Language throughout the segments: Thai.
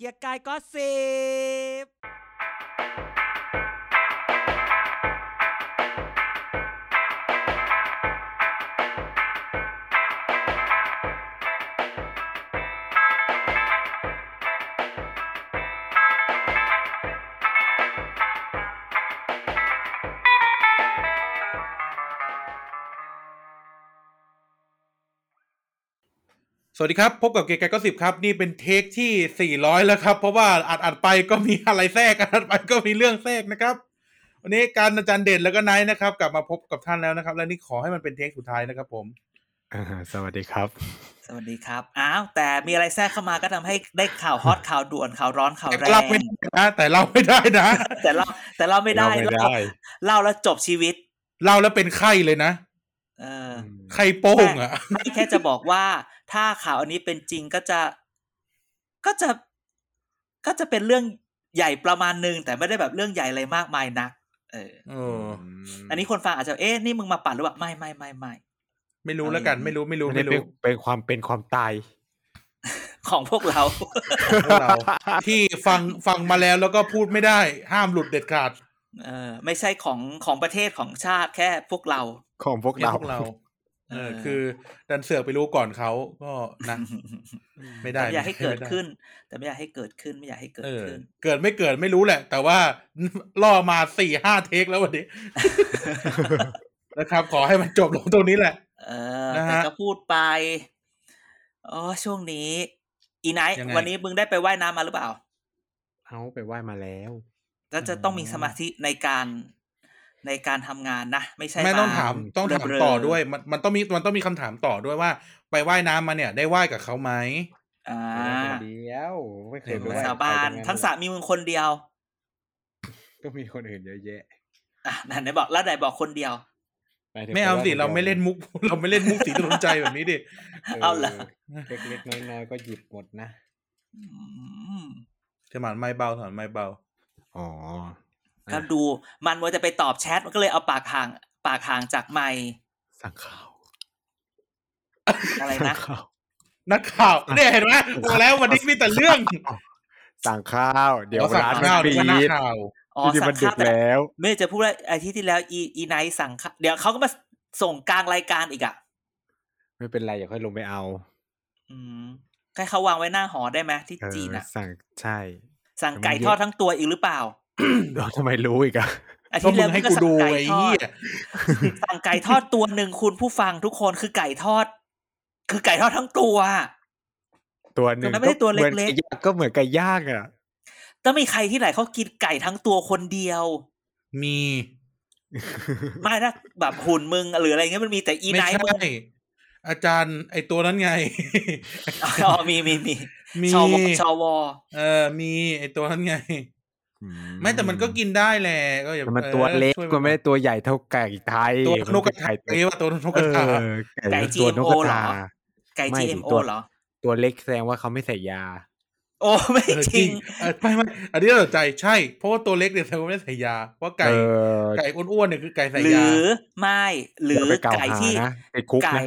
เกียร์กายก็สิบ สวัสดีครับ พบกับเกย์กายก็สิบครับ นี่เป็นเทคที่สี่ร้อยแล้วครับ เพราะว่าอัดอัดไปก็มีอะไรแทรกอัดไปก็มีเรื่องแทรกนะครับ วันนี้การอาจารย์เด่นแล้วก็ไนท์นะครับ กลับมาพบกับท่านแล้วนะครับ และนี่ขอให้มันเป็นเทคสุดท้ายนะครับ ผมอ่าสวัสดีครับ สวัสดีครับอ้าวแต่มีอะไรแทรกเข้ามาก็ทำให้ได้ข่าวฮอตข่าวด่วนข่าวร้อนข่าวแต่แรเรางไม่ได้นะแต่เราไม่ได้นะ แต่เราแต่เราไม่ได้เราไม่เล่าได้เล่าแล้วจบชีวิตเราแล้วเป็นไข้เลยนะ เออไข้โป้งอะไม่แค่จะบอกว่า ถ้าข่าวอันนี้เป็นจริงก็จะก็จะก็จะเป็นเรื่องใหญ่ประมาณหนึ่งแต่ไม่ได้แบบเรื่องใหญ่อะไรมากมายนัก เออเอออันนี้คนฟังอาจจะเอ๊ะนี่มึงมาปั่นหรือเปล่าไม่ไม่ไม่ไม่ไม่รู้แล้วกัน ไม่รู้ไม่รู้อันไม่นี้เป็นรู้เป็นความเป็นความตายของพวกเราพวกเรา ที่ฟังฟังมาแล้วแล้วก็พูดไม่ได้ ห้ามหลุดเด็ดขาด เออไม่ใช่ของของประเทศของชาติแค่พวกเรา ของพวกเนี่ยเราพวก เราเออเออคือดันเสือกไปรู้ก่อนเขาก็นะไม่ได้แต่ไม่อยากให้เกิดไม่ไขึ้น แต่ไม่อยากให้เกิดขึ้นไม่อยากให้เกิเอดอขึ้น เกิดไม่เกิดไม่รู้แหละ แต่ว่าล่อมาสี่ห้าเทคแล้ววันนี้นะครับ ขอให้มันจบลงตรงนี้แหละ เออนะฮะแต่ก็พูดไปอ๋อช่วงนี้ อีไนท์ยังไงวันนี้มึงได้ไปว่ายน้ำมาหรือเปล่า เอาไปไหว้มาแล้วแล้วจะต้องมีสมาธิในการ ในการทำงานนะ ไม่ใช่ไม่ต้องถามต้องถามเบลๆต่อด้วย มันมันต้องมีมันต้องมีคำถามต่อด้วยว่า ไปว่ายน้ำมาเนี่ย ได้ว่ายกับเขาไหมอ่าคนเดียวไม่เคยเห็นไหมไปไหว้สาบานใครทั้งสระมีมึงคนเดียว ก็มีคนอื่นเยอะแยะอะไหนบอกแล้วไหนบอกคนเดียวหยถึงไม่เอาสิปหว้เราไม่เล่นมุก เราไม่เล่นมุกสีตนใจแบบนี้ดิเอาเหรอเล็กๆน้อยๆก็หยิบหมดนะอืมถมานไม่เบาถมานไม่เบา อ๋อ ก็ดูมันว่าจะไปตอบแชทมันก็เลยเอาปากห่าง ปากห่างจากไมค์สั่งข้าวอะไรนะสั่งข้าวนักข่าวเนี่ยเห็นไหมบอกแล้ววันนี้มีแต่เรื่อง สั่งข้าว เดี๋ยวอ๋อสั่งร้านมันข้าวปิเดี๋ยวนักดข่าวอ๋อที่สั่มันงดึข้าวกแต่แล้วไม่จะพูดว่าไอ้ที่ที่แล้ว อีอีไนท์สั่งข้าวเดี๋ยวเขาก็มาส่งกลางรายการอีกอะ ไม่เป็นไรอย่าค่อยลงไปเอา อืมแค่เขาวางไว้หน้าหอได้ไหมที่เออจีนอะ สั่งใช่ สั่งแต่มันไก่เยอะทอดทั้งตัวอีกหรือเปล่า เราทำไมรู้อีกอะอาก็ทิตย์มึแล้วงให้ก็กูสั่ดูงไก่ไอ้ทอเหี้ดยสั่งไก่ทอดตัวหนึ่งคุณผู้ฟังทุกคนคือไก่ทอด คือไก่ทอดทั้งตัวอะตัวหนึ่งตัวนั้นไม่ได้ตัวเล็กๆหมือนไย่างก็เหมือนไก่ย่างอะก็มีใครที่ไหนเขากินไก่ทั้งตัวคนเดียว มีไม่นะแบบหุ่นมึงหรืออะไรเงี้ยมันมีแต่อีไม่ไนท์ใช่อาจารย์ไอตัวนั้นไงอ๋อมีมีมีมีชวชวเออมีไอตัวนั้นไง ไม่แต่มันก็กินได้แหละก็อย่าแต่มันออตัวเล็กช่วยมันไม่ได้ตัวใหญ่เท่าไก่ไทยตัวนกกระทาไก่เอ้ว่าตัวนกเอกระทาอไก่ตัวนก GMO กระเหรอทาไก่ไม่ดิ GMO ตัวเหรอตัวเล็กแสดงว่าเขาไม่ใส่ยา โอ้ไม่เออจริงเออไม่ไม่อันนี้เราใจใช่ เพราะว่าตัวเล็กเนี่ยแสดงว่าไม่ได้ใส่ยาเพราะไก่เออไก่อ้วนๆเนี่ยคือไก่ใส่หรืยาอไม่หรืออย่าไปกล่าวไก่หาที่นะติดคุกไก่นะ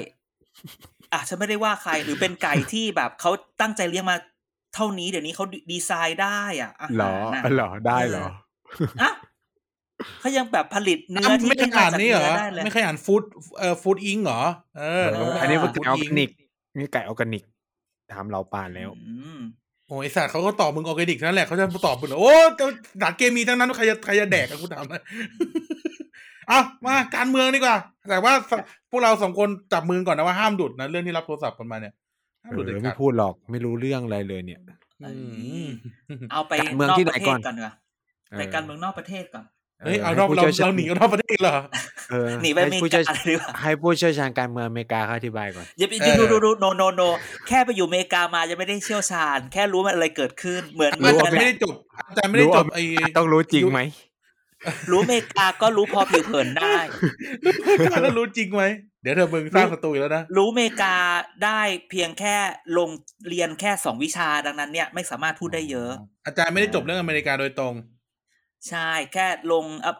อะฉันไม่ได้ว่าใครหรือเป็นไก่ที่แบบเขาตั้งใจเลี้ยงมา เท่านี้เดี๋ยวนี้เขาดีไซน์ได้อะอาเหรอหารน่ะเหรอได้เหรออะเขายังแบบผลิตเนื้ออ้าวที่ไม่เคยมาอ่านจากนี่เหรอเนื้อได้เลยไม่เคยอ่านฟู้ดเอ่อฟู้ดอิงเหรอเออเอออันนี้มันฟู้ไก่ดออร์แกนิกนี่ไก่ออร์แกนิกถามเราปานแล้วอืมโอ้ยไอ้สัตว์เขาก็ตอบมึงออร์แกนิกนั่นแหละเขาจะตอบมึงเหรอโอ้สารเคมีทั้งนั้นใครจะใครจะแดกกันกูถามเลยเอามาการเมืองดีกว่า แต่ว่าพวกเราสองคนจับมือก่อนนะว่าห้ามดุดนะเรื่องที่รับโทรศัพท์กันมาเนี่ย ห้ามเอดุดเด็ดอขาไม่ดพูดหรอกไม่รู้เรื่องอะไรเลยเนี่ยอืมเอาไปการเมืองนอกที่ปไหนระเทก่ศอนก่อนดีกว่าเออไปการเมืองนอกประเทศก่อนเฮ้ยเอาให้เราผู้เราชี่ยวชเราหนีกันนอกประเทศเหรอเออหนีไปอเมให้ริผู้เชี่ยวกาดีกว่าให้ผู้เชี่ยวชาญการเมืองอเมริกาเขาอธิบายก่อนอย่าไปเออดูดูดูโนโนโนแค่ไปอยู่อเมริกามาจะไม่ได้เชี่ยวชาญ แค่รู้ว่าอะไรเกิดขึ้นเหมือนไม่เหมืแต่อนไม่แหได้ละจบอาจารย์ไม่ได้จบไอ้ต้องรู้จริงไหมรู้อเมริกาก็รู้พอผิวเผินได้แล้วรู้จริงไหม เดี๋ยวเธอมึงสร้างศัตรูอีกแล้วนะ รู้อเมริกาได้เพียงแค่ลงเรียนแค่สองวิชาดังนั้นเนี่ยไม่สามารถพูดได้เยอะ อาจารย์ไม่ได้จบเรื่องอเมริกาโดยตรง ใช่แค่ลงอัพ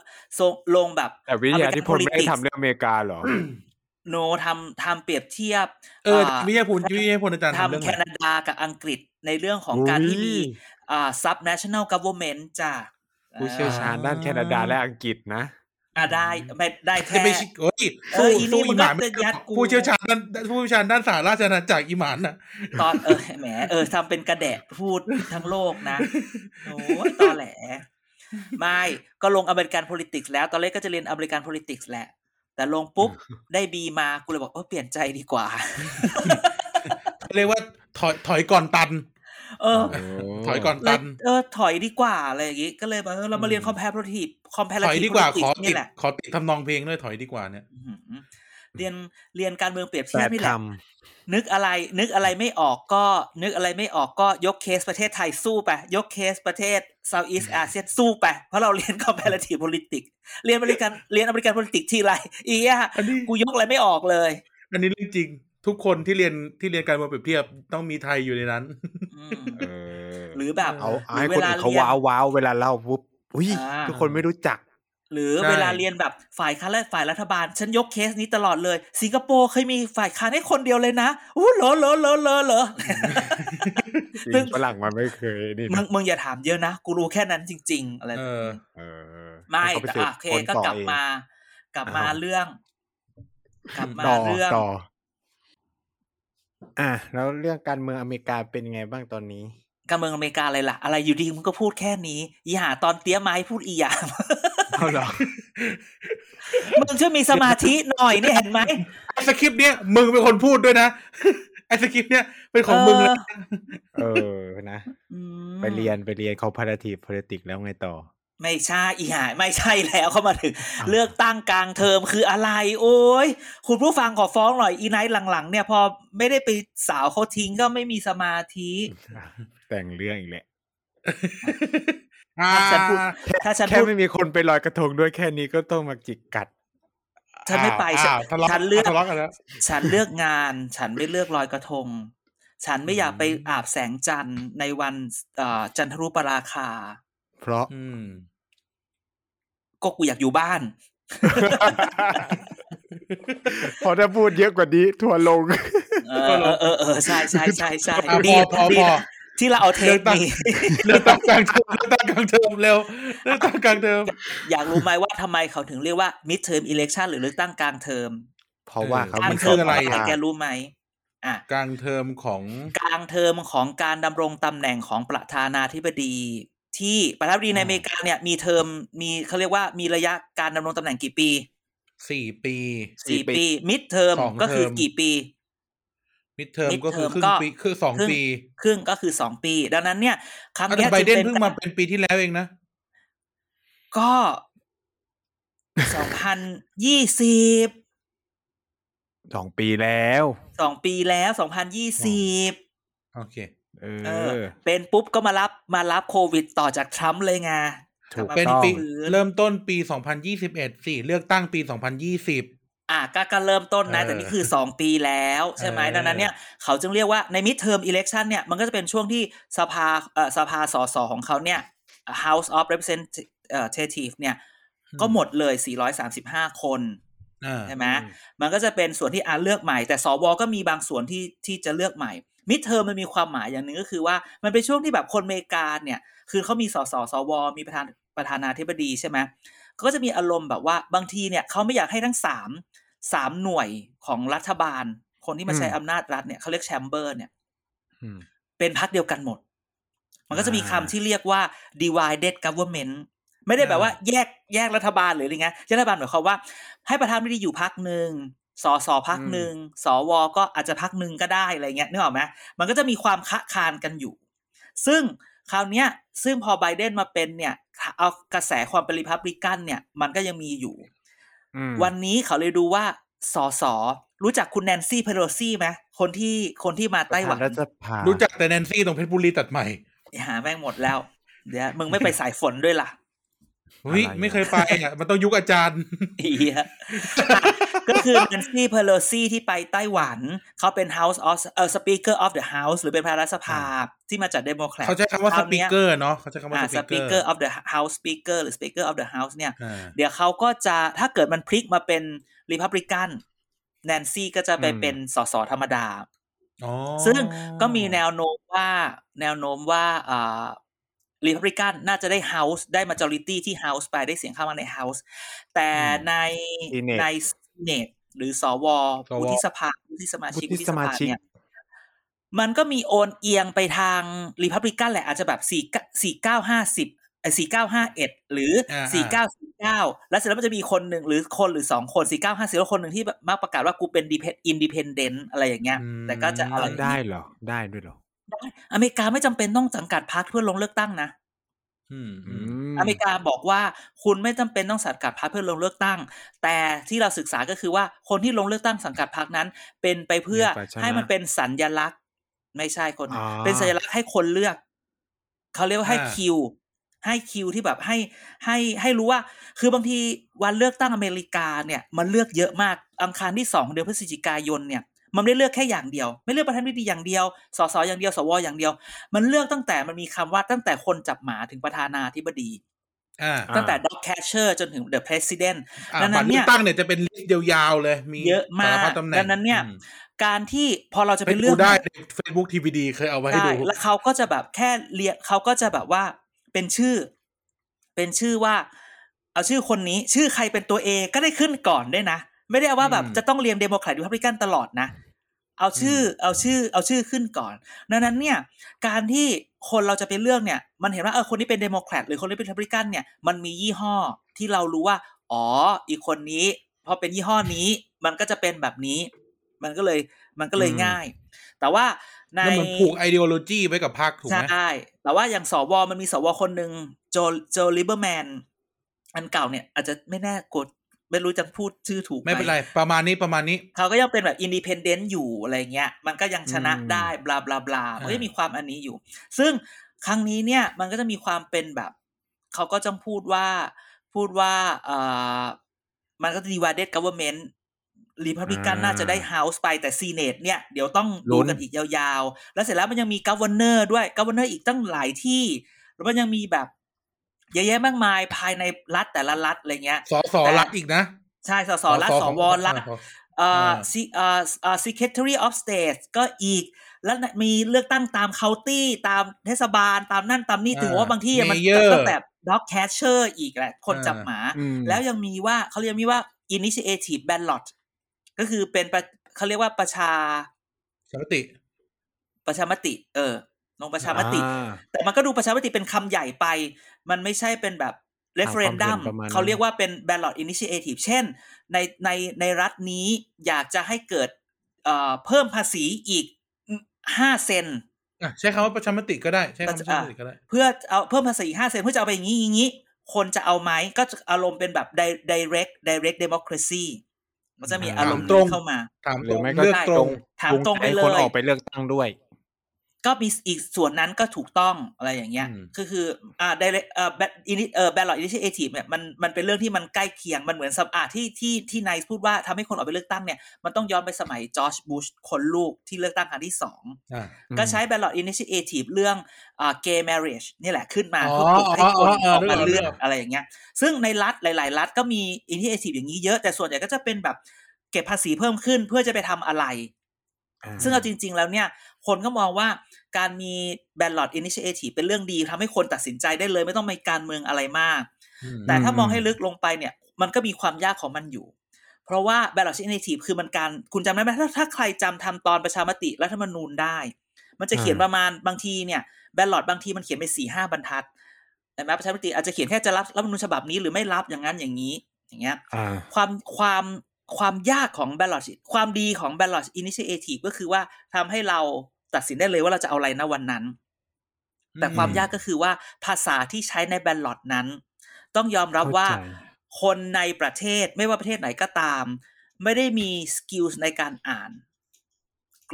ลงแบบแต่วิทยาที่พลไม่ได้ Politics ทำเรื่องอเมริกาเหรอโนทำทำเปรียบเทียบ เออวิทยาพูลวิทยาพูลอาจารย์ทำเรื่องทำอะแคไรนาดากับอังกฤษในเรื่องของอุ้ยการที่มีอ่า subnational government จ้ะผู้เชี่ยวชาญด้านแคนาดาและอังกฤษนะ อ่าได้ไม่ได้จะแค่ไปชิโอ้ยเอสู้ออีนี่สู้มึอีงหก็มานไม่จะยัดกูผู้เชี่ยวชาญด้านผู้เชี่ยวชาญด้านสหราชอาณาจักรอีหมานน่ะ ตอนเออแหมเออทำเป็นกระแดะพูดทั้งโลกนะโอ้ยตอแหลไม่ก็ลงอเมริกัน politics แล้ว ตอนแรกก็จะเรียนอเมริกัน politics แหละ แต่ลงปุ๊บได้บีมากูเลยบอกเออเปลี่ยนใจดีกว่า เรียกว่าถอยถอยก่อนตัน เออ ถอยก่อนเลตัยนเออ ถอยดีกว่าอะไรอย่างงี้ ก็เลยแบบเออเรามาเรียน comparative ถอย comparative ดีกว่า ขอ politics ตินี่ดแหละขอติดทำนองเพลงด้วยถอยดีกว่าเนี่ยอื้อหือเรียนเรียนการเมืองเปรียบแปเทียบดนี่แหคละนึกอะไร นึกอะไรไม่ออกก็ นึกอะไรไม่ออกก็ยกเคสประเทศไทยสู้ไป ยกเคสประเทศ Southeast Asia สู้ไป เพราะเราเรียน comparative politics เรียนอเมริกันเรียนอเมริกัน politics ทีไรอีอะอันนี้กูยกอะไรไม่ออกเลย อันนี้เรื่องจริง ทุกคนที่เรียนที่เรียนการเมืองเปรียบเทียบต้องมีไทยอยู่ในนั้นอืมำเออหรือแบบเอาหรืให้อเวคนลาอื่นเขาเรียนว้าวว้าวเวลาเล่าปุ๊บอุ้ยอ่าทุกคนไม่รู้จัก หรือใช่เวลาเรียนแบบฝ่ายค้านและฝ่ายรัฐบาล ฉันยกเคสนี้ตลอดเลย สิงคโปร์เคยมีฝ่ายค้านให้คนเดียวเลยนะอู้เหรอเหรอเหรอเหรอเหรอจริงฝรั่งมันไม่เคยนี่มึนะงมึงอย่าถามเยอะนะกูรู้แค่นั้นจริง ๆ อะไรเอแบบอนี้เออไม่ให้ขาปแต่สืบอะโอเคค้นก็ต่อกลับเองมา กลับมาอ้าวเรื่อง กลับมาต่อเรื่องต่ ออะแล้วเรื่องการเมืองอเมริกาเป็นยังไงบ้างตอนนี้ การเมืองอเมริกาอะไรล่ะ อะไรอยู่ดีมึงก็พูดแค่นี้อีหาตอนเตี้ยไม้พูดอีหยามเอาเหรอมึงช่วยมีสมาธิหน่อยเนี่ยเห็นไหมไอ้สคริปต์เนี้ยมึงเป็นคนพูดด้วยนะไอ้สคริปต์เนี้ยเป็นของมึงเลยเออนะอืมไปเรียนไปเรียน comparative politics แล้วไงต่อ ไม่ใช่อีหาไม่ใช่แล้วเข้ามาถึงอ้าวเลือกตั้งกลางเทอมคืออะไร โอ้ยคุณผู้ฟังขอฟ้องหน่อยอีไนท์หลังๆ เนี่ยพอไม่ได้ไปสาวเขาทิ้งก็ไม่มีสมาธิ แต่งเรื่องอีกแหละอ่าฉันพูดถ้าฉันแค่พูดไม่มีคนไปลอยกระทงด้วยแค่นี้ก็ต้องมาจิกกัดฉันไม่ไปฉันอ้าวทะเลาะฉันเลือกทะเลาะกันแล้วฉันเลือกงาน ฉันไม่เลือกลอยกระทง ฉันไม่อยากไปอาบแสงจันทร์ในวันเอ่อจันทรุปราคา เพราะอืมก็กูอยากอยู่บ้าน พอถ้าพูดเยอะกว่านี้ทัวร์ลงเออเออเออเออใช่ใช่ใช่ใช่อะพดีอพอดีพอนะที่เราเอาเทเลืปอกตั้งนี้เลือกตั้งกลางเทอมเลือกตั้งกลางเทอมเร็วเลือกตั้งกลางเทอมอยากรู้ไหมว่าทำไมเขาถึงเรียกว่า mid term election หรือเลือกตั้งกลางเทอมเพราะว่าเขากลางมีเทอมคืออะไรเพาอะแกรู้ไหมอะกลางเทอมของกลางเทอมของการดำรงตำแหน่งของประธานาธิบดี ที่ประธานาธิบดีในอเมริกาเนี่ยมีเทอมมีเขาเรียกว่ามีระยะการดำรงตำแหน่งกี่ปีสี่ปีสี่ปี mid term สองก็คือเทอมกี่ปีมิดเทอม Mid ก็คือ term ครึ่ก็งปีคือสองครึ่งปี ครึ่งก็คือสองปี ดังนั้นเนี่ยครั้งอะเนี้แต่ยไบเดนจึเพิ่งมาเป็นปีที่แล้วเองนะ ก็สองพันยี่สิบสองปีแล้วสองปีแล้วสองพันยี่สิบโอเค เอเอออ เป็นปุ๊บก็มารับมารับโควิดต่อจากทรัมป์เลยไงถูกเป็นต้องปีฟื้นเริ่มต้นปีสองพันยี่สิบเอ็ดสี่เลือกตั้งปีสองพันยี่สิบอะก็ก็เริ่มต้นนะเออแต่นี่คือสองปีแล้ว ใช่ไหมเออดังนั้นเนี่ยเขาจึงเรียกว่าใน mid term election เนี่ยมันก็จะเป็นช่วงที่สภาเอ่อสภาสสของเขาเนี่ย House of Representative เนี่ย ก็หมดเลย 435 คนอ่าใช่ไหมมันก็จะเป็นส่วนที่อาเลือกใหม่ แต่สวก็มีบางส่วนที่ที่จะเลือกใหม่ มิดเทอมมันมีความหมายอย่างหนึ่งก็คือว่ามันเป็นช่วงที่แบบคนอเมริกาเนี่ย คือเขามีสสสว มีประธานประธานาธิบดีใช่ไหมเขาก็จะมีอารมณ์แบบว่าบางทีเนี่ยเขาไม่อยากให้ทั้งสามสามหน่วยของรัฐบาล คนที่มาใช้อืมอำนาจรัฐเนี่ยเขาเรียกแชมเบอร์เนี่ยอืมเป็นพักเดียวกันหมด มันก็จะมีคำอ่าที่เรียกว่า divided government ไม่ได้แบบว่าแยกแยกรัฐบาลหรืออะไรเงี้ยแยกรัฐบาลหมายความว่า ให้ประธานาธิบดีอยู่พักหนึ่ง สสพักหนึ่งสวก็อาจจะพักหนึ่งก็ได้อะไรเงี้ยนึกออกไหมมันก็จะมีความคะคานกันอยู่ ซึ่งคราวเนี้ยซึ่งพอไบเดนมาเป็นเนี่ย เอากระแสความเป็นริพับลิกันเนี่ย มันก็ยังมีอยู่อืมวันนี้เขาเลยดูว่าสสรู้จักคุณแนนซี่เพโลซี่ไหมคนที่คนที่มาไต้หวันประธารัฐสภารู้จักแต่แนนซี่ตรงเพชรบุรีตัดใหม่หาแม่งหมดแล้ว เดี๋ยวมึงไม่ไปสายฝนด้วยล่ะ เฮ้ยอะไรอะไม่เคยไปอะมันต้องยุคอาจารย์อีเหี้ยอะก็คือ Nancy Pelosi ที่ไปไต้หวัน เขาเป็น House of เอ่อ Speaker of the House หรือเป็นประธานรัฐสภาที่มาจากเดโมแครตเขาใช้คำว่าคสราวปีเนี้กยเกอร์เนาะเขาใช้คำว่าอ่าสปีกเกอ Speaker ร์ of the House Speaker หรือ Speaker of the House เนี่ยอ่าเดี๋ยวเขาก็จะถ้าเกิดมันพลิกมาเป็น Republican แนนซี่ก็จะไปเป็นสสธรรมดาอ๋อซึ่งก็มีแนวโน้มว่าแนวโน้มว่าอ่า รีพับลิกันน่าจะได้ House ได้ majority ที่ House ไปได้เสียงเข้ามาใน House แต่ใน Senate ใน Senate หรือสวสววุฒิสภาวุฒิสมาชิกวุฒิสมาชิกเนี่ยมันก็มีโอนเอียงไปทางรีพับลิกันแหละอาจจะแบบสี่สี่เก้าห้าสิบสี่เก้าห้าเอ็ดหรืออาสี่เก้าสี่เก้าแล้วเสร็จแล้วมันจะมีคนหนึ่งหรือคนหรือสองคนสี่เก้าห้าสิบแล้วคนหนึ่งที่แบบมาประกาศว่ากูเป็น independent อะไรอย่างเงี้ยอืมแต่ก็จะอะไรอย่างได้เงี้ยเหรอ ได้ด้วยเหรอ อเมริกาไม่จำเป็นต้องสังกัดพรรคเพื่อลงเลือกตั้งนะอืมอือืมมอเมริกาบอกว่าคุณไม่จำเป็นต้องสังกัดพรรคเพื่อลงเลือกตั้ง แต่ที่เราศึกษาก็คือว่าคนที่ลงเลือกตั้งสังกัดพรรคนั้น เป็นไปเพื่อมีฝ่ายชนะให้มันเป็นสัญลักษณ์ ไม่ใช่คนอ๋อเป็นสัญลักษณ์ให้คนเลือกเขาเรียกว่าให้คิว ให้คิวที่แบบให้ให้ให้รู้ว่า คือบางทีวันเลือกตั้งอเมริกาเนี่ย มันเลือกเยอะมากอังคารที่สองเดือนพฤศจิกายนเนี่ย มันไม่ได้เลือกแค่อย่างเดียว ไม่เลือกประธานาธิบดีอย่างเดียว สสอย่างเดียว สวอย่างเดียว มันเลือกตั้งแต่มันมีคำว่าตั้งแต่คนจับหมาถึงประธานาธิบดีอ่าตั้งแต่ dog catcher จนถึง the president อ่าดังนั้บัตนรเนี่เลือยกตั้งเนี่ยจะเป็นลิสต์ยาวๆเลย มีเยอะมากสารพัดตำแหน่งดังนั้นเนี่ยอืมการที่พอเราจะไปเป็นเลืดูอกได้ใน Facebook TVD เคยเอาไว้ให้ใช่ดูแล้วเขาก็จะแบบแค่เรียกเขาก็จะแบบว่าเป็นชื่อ เป็นชื่อว่า เอาชื่อคนนี้ ชื่อใครเป็นตัว A ก็ได้ขึ้นก่อนด้วยนะ ไม่ได้ว่าแบบอืมจะต้องเรียงเดโมแครตริพับลิกันตลอดนะ เอาชื่อเอาชื่อเอาชื่อขึ้นก่อน ดังนั้นเนี่ยการที่คนเราจะไปเลือกเนี่ย มันเห็นว่าเออคนนี้เป็นเดโมแครตหรือคนนี้เป็นริพับลิกันเนี่ยมันมียี่ห้อที่เรารู้ว่า อ๋อ อีกคนนี้พอเป็นยี่ห้อนี้ มันก็จะเป็นแบบนี้ มันก็เลยมันก็เลยอืมง่าย แต่ว่าในมันเหมือนผูกไอเด o โลจีไว้กับพรรคถูกไหมใช่แต่ว่าอย่างสวมันมีสวคนหนึ่งโจโจลิเบอร์แมนอันเก่าเนี่ยอาจจะไม่แน่กด ไม่รู้จะพูดชื่อถูกหไม่เป็นไร ประมาณนี้ประมาณนี้ เขาก็ยังเป็นแบบ independent อยู่อะไรเงี้ย มันก็ยังชนะอืมได้ blah blah blah มันก็อ่ามีมีความอันนี้อยู่ ซึ่งครั้งนี้เนี่ยมันก็จะมีความเป็นแบบ เขาก็จะพูดว่าพูดว่าเอ่อมันก็ divided government รีพับลิกันอ่าน่าจะได้ House ไปแต่ Senate เนี่ยเดี๋ยวต้องลุ้นดูกันอีกยาวๆ แล้วเสร็จแล้วมันยังมี governor ด้วย governor อีกตั้งหลายที่ แล้วมันยังมีแบบ เยอะแยะมากมายภายในรัฐแต่ละรัฐอะไรเงี้ยสอสอรัฐอีกนะ ใช่สสรัฐสของวรัฐอ่าของเอ่ออ่าซีเอ่อเอ่อ secretary of state ก็อีกแล้วมีเลือกตั้งตาม county ตามเทศบาลตามนั่นตามนี่อ่าถึงว่าบางที่มัน mayor ตั้งแต่ dog catcher อีกแหละคนอ่าจับหมาอืมแล้วยังมีว่าเขาเรียกมีว่า initiative ballot ก็คือเป็นประเขาเรียกว่าประชาสมติ ประชามติ เออ ลงประชามติอ่าแต่มันก็ดูประชามติเป็นคำใหญ่ไป มันไม่ใช่เป็นแบบ referendum ความเห็นประมาณนั้นเขาเรียกว่าเป็น ballot initiative เช่น ในในในรัฐนี้อยากจะให้เกิดเอ่อเพิ่มภาษีอีกห้าเซนอะใช้คำว่าประชามติก็ได้ใช้คำว่าประชามติก็ได้ เพื่อเอาเพิ่มภาษีห้าเซนเพื่อจะเอาไปอย่างนี้อย่างนี้ คนจะเอาไหมก็จะอารมณ์เป็นแบบ di- direct direct democracy มันจะมีอารมณ์ถามตรงนี้เข้ามา ถามหตรืรองไม่ก็เลือกตรง ถามตรงไปให้เลยคนออกไปเลือกตั้งด้วย ก็มีอีกส่วนนั้นก็ถูกต้องอะไรอย่างเงี้ยอืมคือคืออ่า direct เอ่อ bat- ini เอ่อ ballot initiative เนี่ยมันมันเป็นเรื่องที่มันใกล้เคียงมันเหมือนสมอ่าที่ที่ที่นายพูดว่าทำให้คนออกไปเลือกตั้งเนี่ยมันต้องย้อนไปสมัยจอร์จบุชคนลูกที่เลือกตั้งครั้งที่สองอ่าอืมก็ใช้ ballot initiative เรื่องอ่า gay marriage นี่แหละขึ้นมาอ๋อเพื่อปลุกให้คนอ๋ออ๋อออกมาเรื่องเลือกเรื่องอะไรอย่างเงี้ย ซึ่งในรัฐหลาย ๆ รัฐก็มี initiative อย่างนี้เยอะแต่ส่วนใหญ่ก็จะเป็นแบบเก็บภาษีเพิ่มขึ้นเพื่อจะไปทำอะไร ซึ่งเอาจริง ๆ แล้วเนี่ย คนก็มองว่าการมี ballot initiative เป็นเรื่องดีทำให้คนตัดสินใจได้เลย ไม่ต้องมีการเมืองอะไรมากอืมแต่ถ้ามองให้ลึกลงไปเนี่ย มันก็มีความยากของมันอยู่ เพราะว่า ballot initiative คือมันการคุณจำได้ไหมถ้าถ้าใครจำทำตอนประชามติรัฐธรรมนูญได้ มันจะเขียนอ่าประมาณบางทีเนี่ย ballot บางทีมันเขียนไปสี่ห้าบรรทัดแต่แม้ประชามติอาจจะเขียนแค่จะรับรัฐธรรมนูญฉบับนี้หรือไม่รับอย่างนั้นอย่างนี้อย่างเงี้ยอ่าความความ ความยากของ ballot ความดีของ ballot initiative ก็คือว่าทำให้เราตัดสินได้เลยว่าเราจะเอาอะไรนะวันนั้น แต่ความยากก็คือว่าภาษาที่ใช้ใน ballot นั้น ต้องยอมรับว่าเข้าใจคนในประเทศไม่ว่าประเทศไหนก็ตาม ไม่ได้มีสกิลในการอ่าน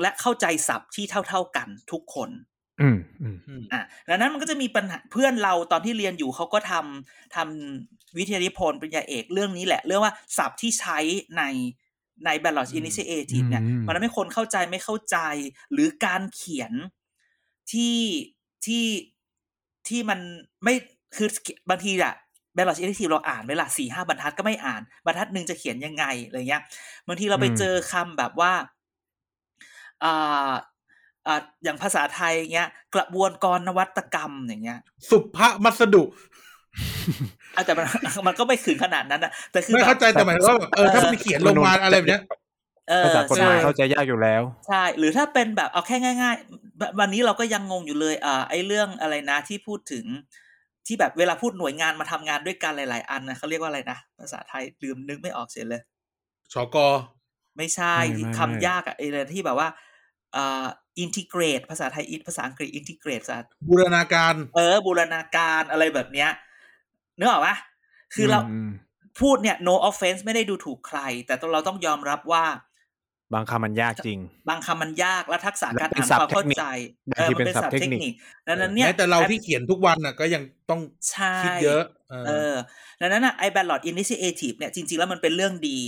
และเข้าใจศัพท์ที่เท่า ๆกันทุกคน อืมอืมอืมอะดังนั้นมันก็จะมีปัญหาเพื่อนเราตอนที่เรียนอยู่เขาก็ทำทำวิทยานิพนธ์ปริญญาเอกเรื่องนี้แหละ เรื่องว่าศัพท์ที่ใช้ในใน ballot อืม initiative เนี่ยอืมมันทำให้คนเข้าใจไม่เข้าใจ หรือการเขียนที่ที่ที่มันไม่คือบางทีอะ ballot initiative เราอ่านไหมล่ะสี่ห้าบรรทัดก็ไม่อ่านบรรทัดหนึ่งจะเขียนยังไงอะไรเงี้ยบางทีเราไปอืมเจอคำแบบว่าอ่า อ่าอย่างภาษาไทยเงี้ย กระบวนกรนวัตกรรมอย่างเงี้ย สุภมัสดุอะแต่มันมันก็ไม่ถึงขนาดนั้นนะแต่คือไม่แบบเข้าใจแต่หมายถึงว่าแบบเออถ้ามันเขียนลงมาอะไรแบบเนี้ยเออภาษากฎหมายใช่เข้าใจยากอยู่แล้ว ใช่ หรือถ้าเป็นแบบเอาแค่ง่าย ๆ วันนี้เราก็ยังงงอยู่เลยอ่าไอ้เรื่องอะไรนะที่พูดถึงที่แบบเวลาพูดหน่วยงานมาทำงานด้วยกันหลาย ๆ อันนะเขาเรียกว่าอะไรนะภาษาไทยลืมนึกไม่ออกเสียเลยชกไม่ใช่ไม่ที่ไม่คำยากอะไอ้อะไรที่แบบว่าอ่าอินทิเกรต ภาษาไทยอินภาษาอังกฤษอินทิเกรตภาษาบูรณาการ เออ บูรณาการอะไรแบบเนี้ยนึกออกปะคือเรามพูดเนี่ย no offense ไม่ได้ดูถูกใคร แต่เราต้องยอมรับว่า บางคำมันยากจริง บางคำมันยากและทักษะการและเป็นอ่านศัพความท์เข้าเทคนิคใจบางทีเป็นมัศัพท์เทคนิคดังนั้นเนี่ยแม้แต่เราที่เขียนทุกวันน่ะก็ยังต้องใช่คิดเยอะเออเออดังนั้นอะไอ้ ballot initiative เนี่ยจริง ๆ แล้วมันเป็นเรื่องดี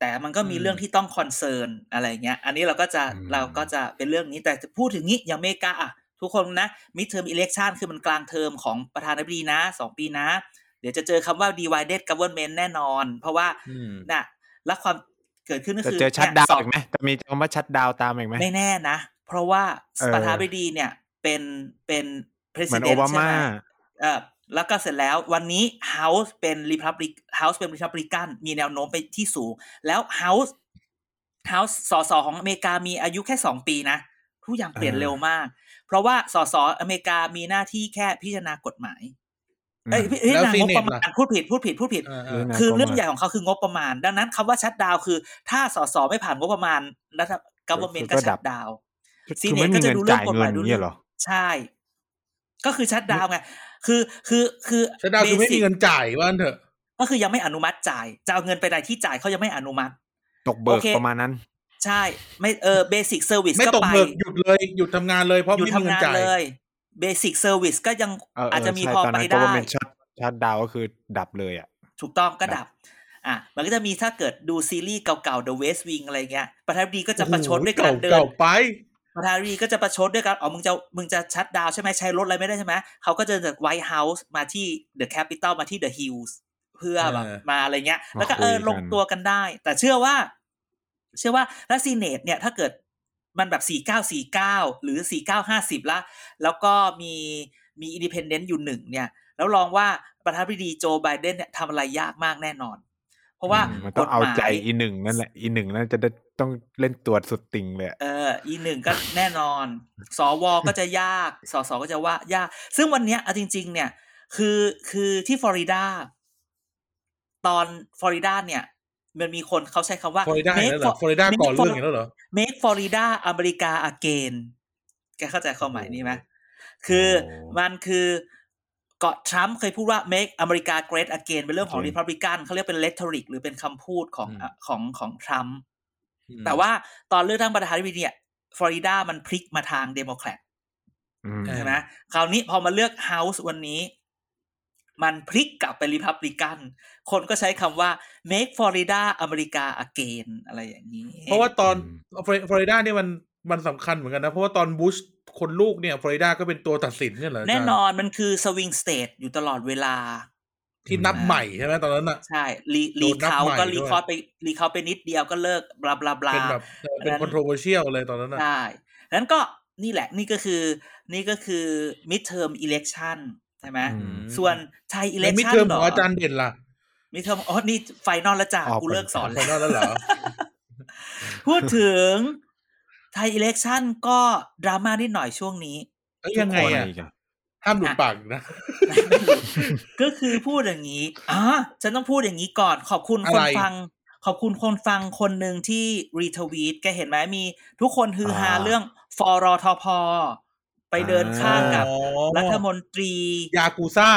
แต่มันก็มีอืมเรื่องที่ต้อง concern อะไรเงี้ย อันนี้เราก็จะอืมเราก็จะเป็นเรื่องนี้แต่พูดถึงนี้อย่างอเมริกาอะทุกคนนะ midterm election คือมันกลางเทอมของประธานาธิบดีนะสองปีนะ เดี๋ยวจะเจอคำว่า divided government แน่นอน เพราะว่าอืมน่ะแล้วความเกิดขึ้นก็จะคือเจอ shutdown อีกไหมจะมีคำว่า shutdown ตามอีกไหมไม่แน่นะ เพราะว่าเออประธานาธิบดีเนี่ยเป็นเป็นเหมือน president โอบาใช่มาไหมเออ แล้วก็เสร็จแล้ววันนี้ House เป็น Republic House เป็น Republican มีแนวโน้มไปที่สูง แล้ว House House สสของอเมริกามีอายุแค่สองปีนะทุกอย่างเปลี่ยนเออเร็วมาก เพราะว่าสสอเมริกามีหน้าที่แค่พิจารณากฎหมายเอ้ยพิพิจารณางบประมาณพูดผิดพูดผิดพูดผิดเออเอเรื่อองนั้นคือก็เรื่องมาใหญ่ของเขาคืองบประมาณ ดังนั้นคำว่าชัดดาวน์คือ ถ้าสสไม่ผ่านงบประมาณรัฐกั v เ r อร์เมนก็ก็ดัชับดดาวน์คือซีคือเนไม่ตมีก็จะเงินดูเรื่อจ่างยกฎหเงิมานยดูเนี่เรื่ยองเหรอใช่ ก็คือชัดดาวน์ไง คือคือคือชัดดาวน์คือไม่มี basic เงินจ่ายว่างั้นเถอะ ก็คือยังไม่อนุมัติจ่ายจะเอาเงินไปใดที่จ่ายเขายังไม่อนุมัติ ตกเบิโอกเคประมาณนั้น ใช่ ไม่เออเบสิกเซอร์วิสไม่ก็ตกไปเบิกหยุดเลยหยุดทำงานเลยเพราะอยู่ไม่มีทำเงินงานจ่ายเลยเบสิกเซอร์วิสก็ยังเออเอออาจจะมีใช่พอตอนไปนั้นได้ government ชัดชัดดาวน์ก็คือดับเลยอะ ถูกต้องก็ดัดับบอะ มันก็จะมีถ้าเกิดดูซีรีส์เก่าๆ The West Wing อะไรเงี้ย ประธานาธิบดีก็จะประชดด้วยการเดินเก่าไป ประธานาธิบดีก็จะประชดด้วยการอ๋อมึงจะมึงจะ shutdown ใช่ไหมใช้รถอะไรไม่ได้ใช่ไหมเขาก็จะเดินจาก White House มาที่ The Capitol มาที่ The Hill เพื่อแบบเออมาอะไรเงี้ยมาแล้วก็เออคุยกันลงตัวกันได้ แต่เชื่อว่า เชื่อว่า Senate เนี่ยถ้าเกิดมันแบบสี่เก้าสี่เก้าหรือสี่เก้าห้าสิบละ แล้วก็มีมี independent อยู่หนึ่งเนี่ย แล้วลองว่าประธานาธิบดีโจไบเดนเนี่ยทำอะไรยากมากแน่นอน เพราะว่าอืมมันต้องเอากฎหมยใจอีหนึ่งนั่นแหละอีหนึ่งนั่นจะได้ต้องเล่นตัวสุดติงเลยอะเอออีหนึ่งก็แน่นอน สวก็จะยากสสก็จะว่ายาก ซึ่งวันเนี้ยเอาจริง ๆ เนี่ย คือคือที่ฟลอริดาตอนฟลอริดาเนี่ย มันมีคนเขาใช้คำว่าฟลอริดา make แล้วเหรอ For- ฟลอริดา make ก่อเรื่อง For- อย่างนั้นเหรอ make Florida อเมริกา again แกเข้าใจความหมายนี้ไหมคือมันคือ เกาะทรัมป์เคยพูดว่า make America great again เป็นเรื่องของ Republican เขาเรียกเป็น rhetoric หรือเป็นคำพูดของอืมของของทรัมป์อืมแต่ว่าตอนเลือกตั้งประธานาธิบดีเนี่ยฟลอริดามันพลิกมาทางเดโมแครตอืมเออใช่ไหมคราวนี้พอมาเลือก House วันนี้ มันพลิกกลับไปริพับลิกัน คนก็ใช้คำว่า make Florida America again อะไรอย่างนี้ เพราะว่าตอนฟลอริดาเนี่ยมันมันสำคัญเหมือนกันนะ เพราะว่าตอนบุช คนลูกเนี่ยฟลอริดาก็เป็นตัวตัดสินเนี่ยเหรออาจารย์แน่นอนมันคือสวิงสเตทอยู่ตลอดเวลา ที่นับใหม่ใช่ไหมตอนนั้นอะใช่รีโดรีนนับเขาใหม่ก็ด้วยรีคอร์ไปรีคอร์ไปนิดเดียวก็เลิกบลาบลาบลาเป็นแบบเออเป็นอันนั้น controversial เลยตอนนั้นอะใช่นั้นก็นี่แหละนี่ก็คือนี่ก็คือ midterm election ใช่ไหมอืมส่วนไทยในมิด election เทอมเหขรองออาจารย์เด่นล่ะมิดเทอมอ๋อนี่ไฟนอลแล้วจ้ะออกกูเลิกสอนไปแล้วนอกแล้วเหรอพูดถึง ไทยอิเล็กชันก็ดราม่านิดหน่อยช่วงนี้เอ้ยยังไงคนอะอีกอะห้ามหลุดปากอีกนะ ก็คือพูดอย่างนี้อ่าฉันต้องพูดอย่างนี้ก่อน ขอบคุณคนอะไรฟัง ขอบคุณคนฟังคนหนึ่งที่รีทวีตแกเห็นไหมมีทุกคนฮือฮาเรื่องฟอรอทพไปเดินข้างกับอ๋อรัฐมนตรี ยากูซ่า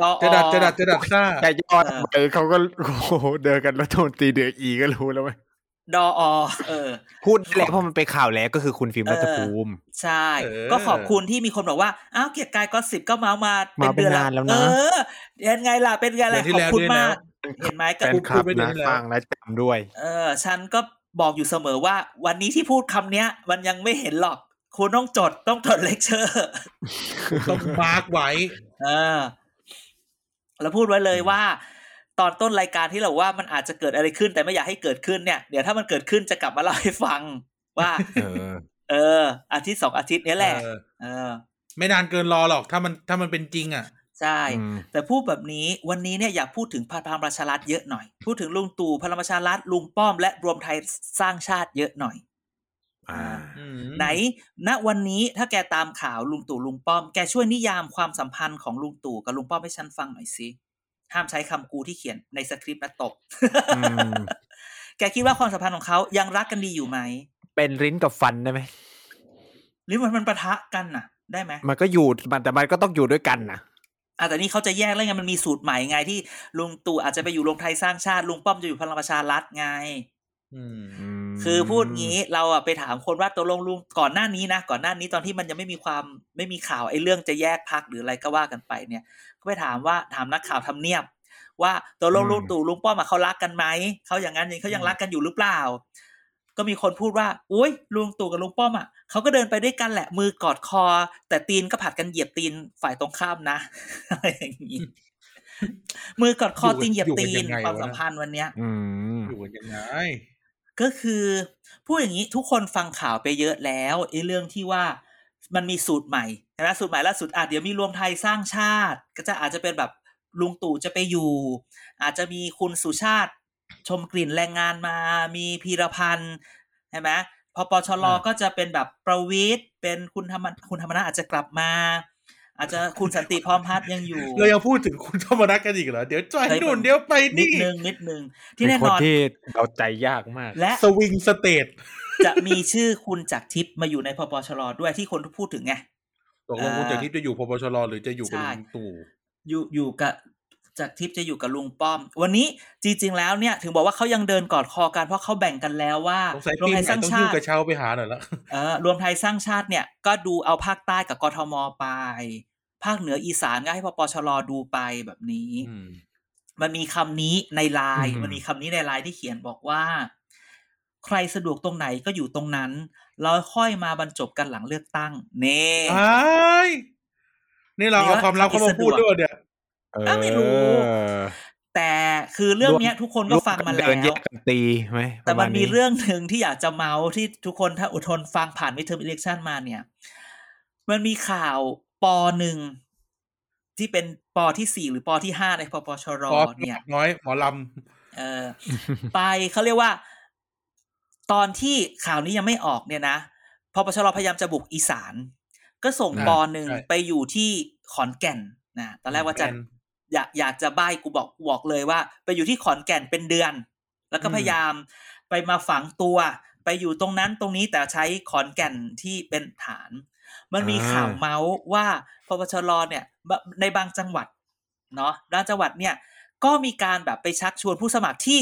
ดอจะดัดจะดัดจะดัดซ่าแค่ยอดเออไปเขาก็โอ้โหเดินกันรัฐมนตรีเดืออีก็รู้แล้วไหม ดอเออ พูดได้แล้วเพราะมันไปนข่าวแล้วก็คือคุณฟิล์มรัฐภูมิ ใช่เออก็ขอบคุณที่มีคนบอกว่า อ้าวเกียรติกายก็สิบก็เมาส์มาเป็นมาเป็นเดือนนานแล้วนะ เออเป็นไงล่ะเป็นไงล่ะเดือนที่ขอบคุณแล้วมากด้วยนะเห็นไหมก็แฟนคลับพูดไปเดือนนะที่แล้วฟังและจำด้วย เออ ฉันก็บอกอยู่เสมอว่า วันนี้ที่พูดคำเนี้ย มันยังไม่เห็นหรอก คุณต้องจดต้องจดเลคเชอร์ ต้องมาร์กไว้ เออ แล้วพูดไว้เลยว่า ตอนต้นรายการที่เราว่ามันอาจจะเกิดอะไรขึ้นแต่ไม่อยากให้เกิดขึ้นเนี่ยเดี๋ยวถ้ามันเกิดขึ้นจะกลับมาเล่าให้ฟังว่า เออเอออาทิตย์สองอาทิตย์เนี้ยแหละเออเออ ไม่นานเกินรอหรอกถ้ามันถ้ามันเป็นจริงอะใช่อืมแต่พูดแบบนี้วันนี้เนี่ยอยากพูดถึงพลังประชารัฐเยอะหน่อย พูดถึงลุงตู่พลังประชารัฐลุงป้อมและรวมไทยสร้างชาติเยอะหน่อยอ่าอืมไหน ณวันนี้ถ้าแกตามข่าวลุงตู่ลุงป้อม แกช่วยนิยามความสัมพันธ์ของลุงตู่กับลุงป้อมให้ฉันฟังหน่อยสิ ห้ามใช้คำกูที่เขียนในสคริปต์นะตกอืมแกคิดว่าความสัมพันธ์ของเขายังรักกันดีอยู่ไหม เป็นลิ้นกับฟันได้ไหมหรือมันมันปะทะกันน่ะ ได้ไหมมันก็อยู่มันแต่มันก็ต้องอยู่ด้วยกันนะอะแต่นี่เขาจะแยกแล้วไงมันมีสูตรใหม่ไงที่ลุงตู่อาจจะไปอยู่รวมไทยสร้างชาติลุงป้อมจะอยู่พลังประชารัฐไงอืมม คือพูดงี้เราอะไปถามคนว่าตกลงลุงก่อนหน้านี้นะก่อนหน้านี้ตอนที่มันยังไม่มีความไม่มีข่าวไอ้เรื่องจะแยกพักหรืออะไรก็ว่ากันไปเนี่ย ก็ไปถามว่าถามนักข่าวทำเนียบ ว่าตกลงลุงตู่ลุงป้อมอะเขารักกันไหมเขาอย่างนั้นอย่างนี้เขายังรักกันอยู่หรือเปล่า ก็มีคนพูดว่าอุ้ยลุงตู่กับลุงป้อมอะเขาก็เดินไปด้วยกันแหละมือกอดคอ แต่ตีนก็ผัดกันเหยียบตีนฝ่ายตรงข้ามนะอะไรอย่างนี้มือกอดคอตีนเหยียบตีนความสัมพันธ์วันเนี้ยอืมอยู่กันยังไง ก็คือพูดอย่างนี้ทุกคนฟังข่าวไปเยอะแล้วไอ้เรื่องที่ว่ามันมีสูตรใหม่ใช่ไหมสูตรใหม่ล่าสุดอาจเดี๋ยวมีรวมไทยสร้างชาติ ก็จะอาจจะเป็นแบบลุงตู่จะไปอยู่ อาจจะมีคุณสุชาติชมกลิ่นแรงงานมา มีพีรพันธ์ใช่ไหมพอปชรอ่าก็จะเป็นแบบประวิตรเป็นคุณธรรมคุณธรรมนัฐอาจจะกลับมา อาจจะคุณสันติพร้อมพัฒน์ยังอยู่ เรายังพูดถึงคุณธรรมนัฐกันอีกเหรอ เดี๋ยวจ่ายเฮ้ยนู่นมันเดี๋ยวไปนิดนี่นึงนิดนึง ที่เป็นแน่คนนอนที่เราใจยากมาก และสวิงสเตทจะมีชื่อคุณจักรทิพย์มาอยู่ในพปชรด้วยที่คนพูดถึงไงตกลงคุณจากทิพย์จะอยู่พบชรหรือจะอยู่กับใช่ลุงตู่อยู่อยู่กับ จากทิพย์จะอยู่กับลุงป้อม วันนี้จริง ๆ แล้วเนี่ยถึงบอกว่าเขายังเดินกอดคอกันเพราะเขาแบ่งกันแล้วว่าสงสัยรวมปีไทใหยม่สร้างต้องชายิ้วติกระเช้าไปหาหน่อยละเออรวมไทยสร้างชาติเนี่ยก็ดูเอาภาคใต้กับกทมไป ภาคเหนืออีสานก็ให้พปชรดูไปแบบนี้อืมมันมีคำนี้ในไลน์อืมมันมีคำนี้ในไลน์ที่เขียนบอกว่า ใครสะดวกตรงไหนก็อยู่ตรงนั้นแล้วค่อยมาบรรจบกันหลังเลือกตั้งเน่ไอ้ายนี่เรานี่เอาว่าความลับเข้ามาพูดด้วยเนี่ย เออะไม่รู้ แต่คือเรื่องเนี้ยทุกคนก็ฟังมาแล้เดินแยวกกันตีไหมแต่มันมีประาณเรื่องหนึ่งที่อยากจะเมาส์ที่ทุกคนถ้าอดทนฟังผ่าน midterm election มาเนี่ย มันมีข่าวปหนึ่งที่เป็นปที่สี่หรือปที่ห้าในพปชรพอเนี่ยน้อยหมอลเออไปเขาเรียกว่า ตอนที่ข่าวนี้ยังไม่ออกเนี่ยนะพปชรพยายามจะบุกอีสาน ก็ส่งปหนึ่งไปอยู่ที่ขอนแก่นนะตอนำแรกว่าจะ อยากอยากจะใบ้กูบอกกูบอกเลยว่า ไปอยู่ที่ขอนแก่นเป็นเดือน แล้วก็พยายามไปมาฝังตัว ไปอยู่ตรงนั้นตรงนี้แต่ใช้ขอนแก่นที่เป็นฐาน มันมีข่าวเมาส์ว่าพปชรเนี่ยบในบางจังหวัดเนาะบางจังหวัดเนี่ยก็มีการแบบไปชักชวนผู้สมัครที่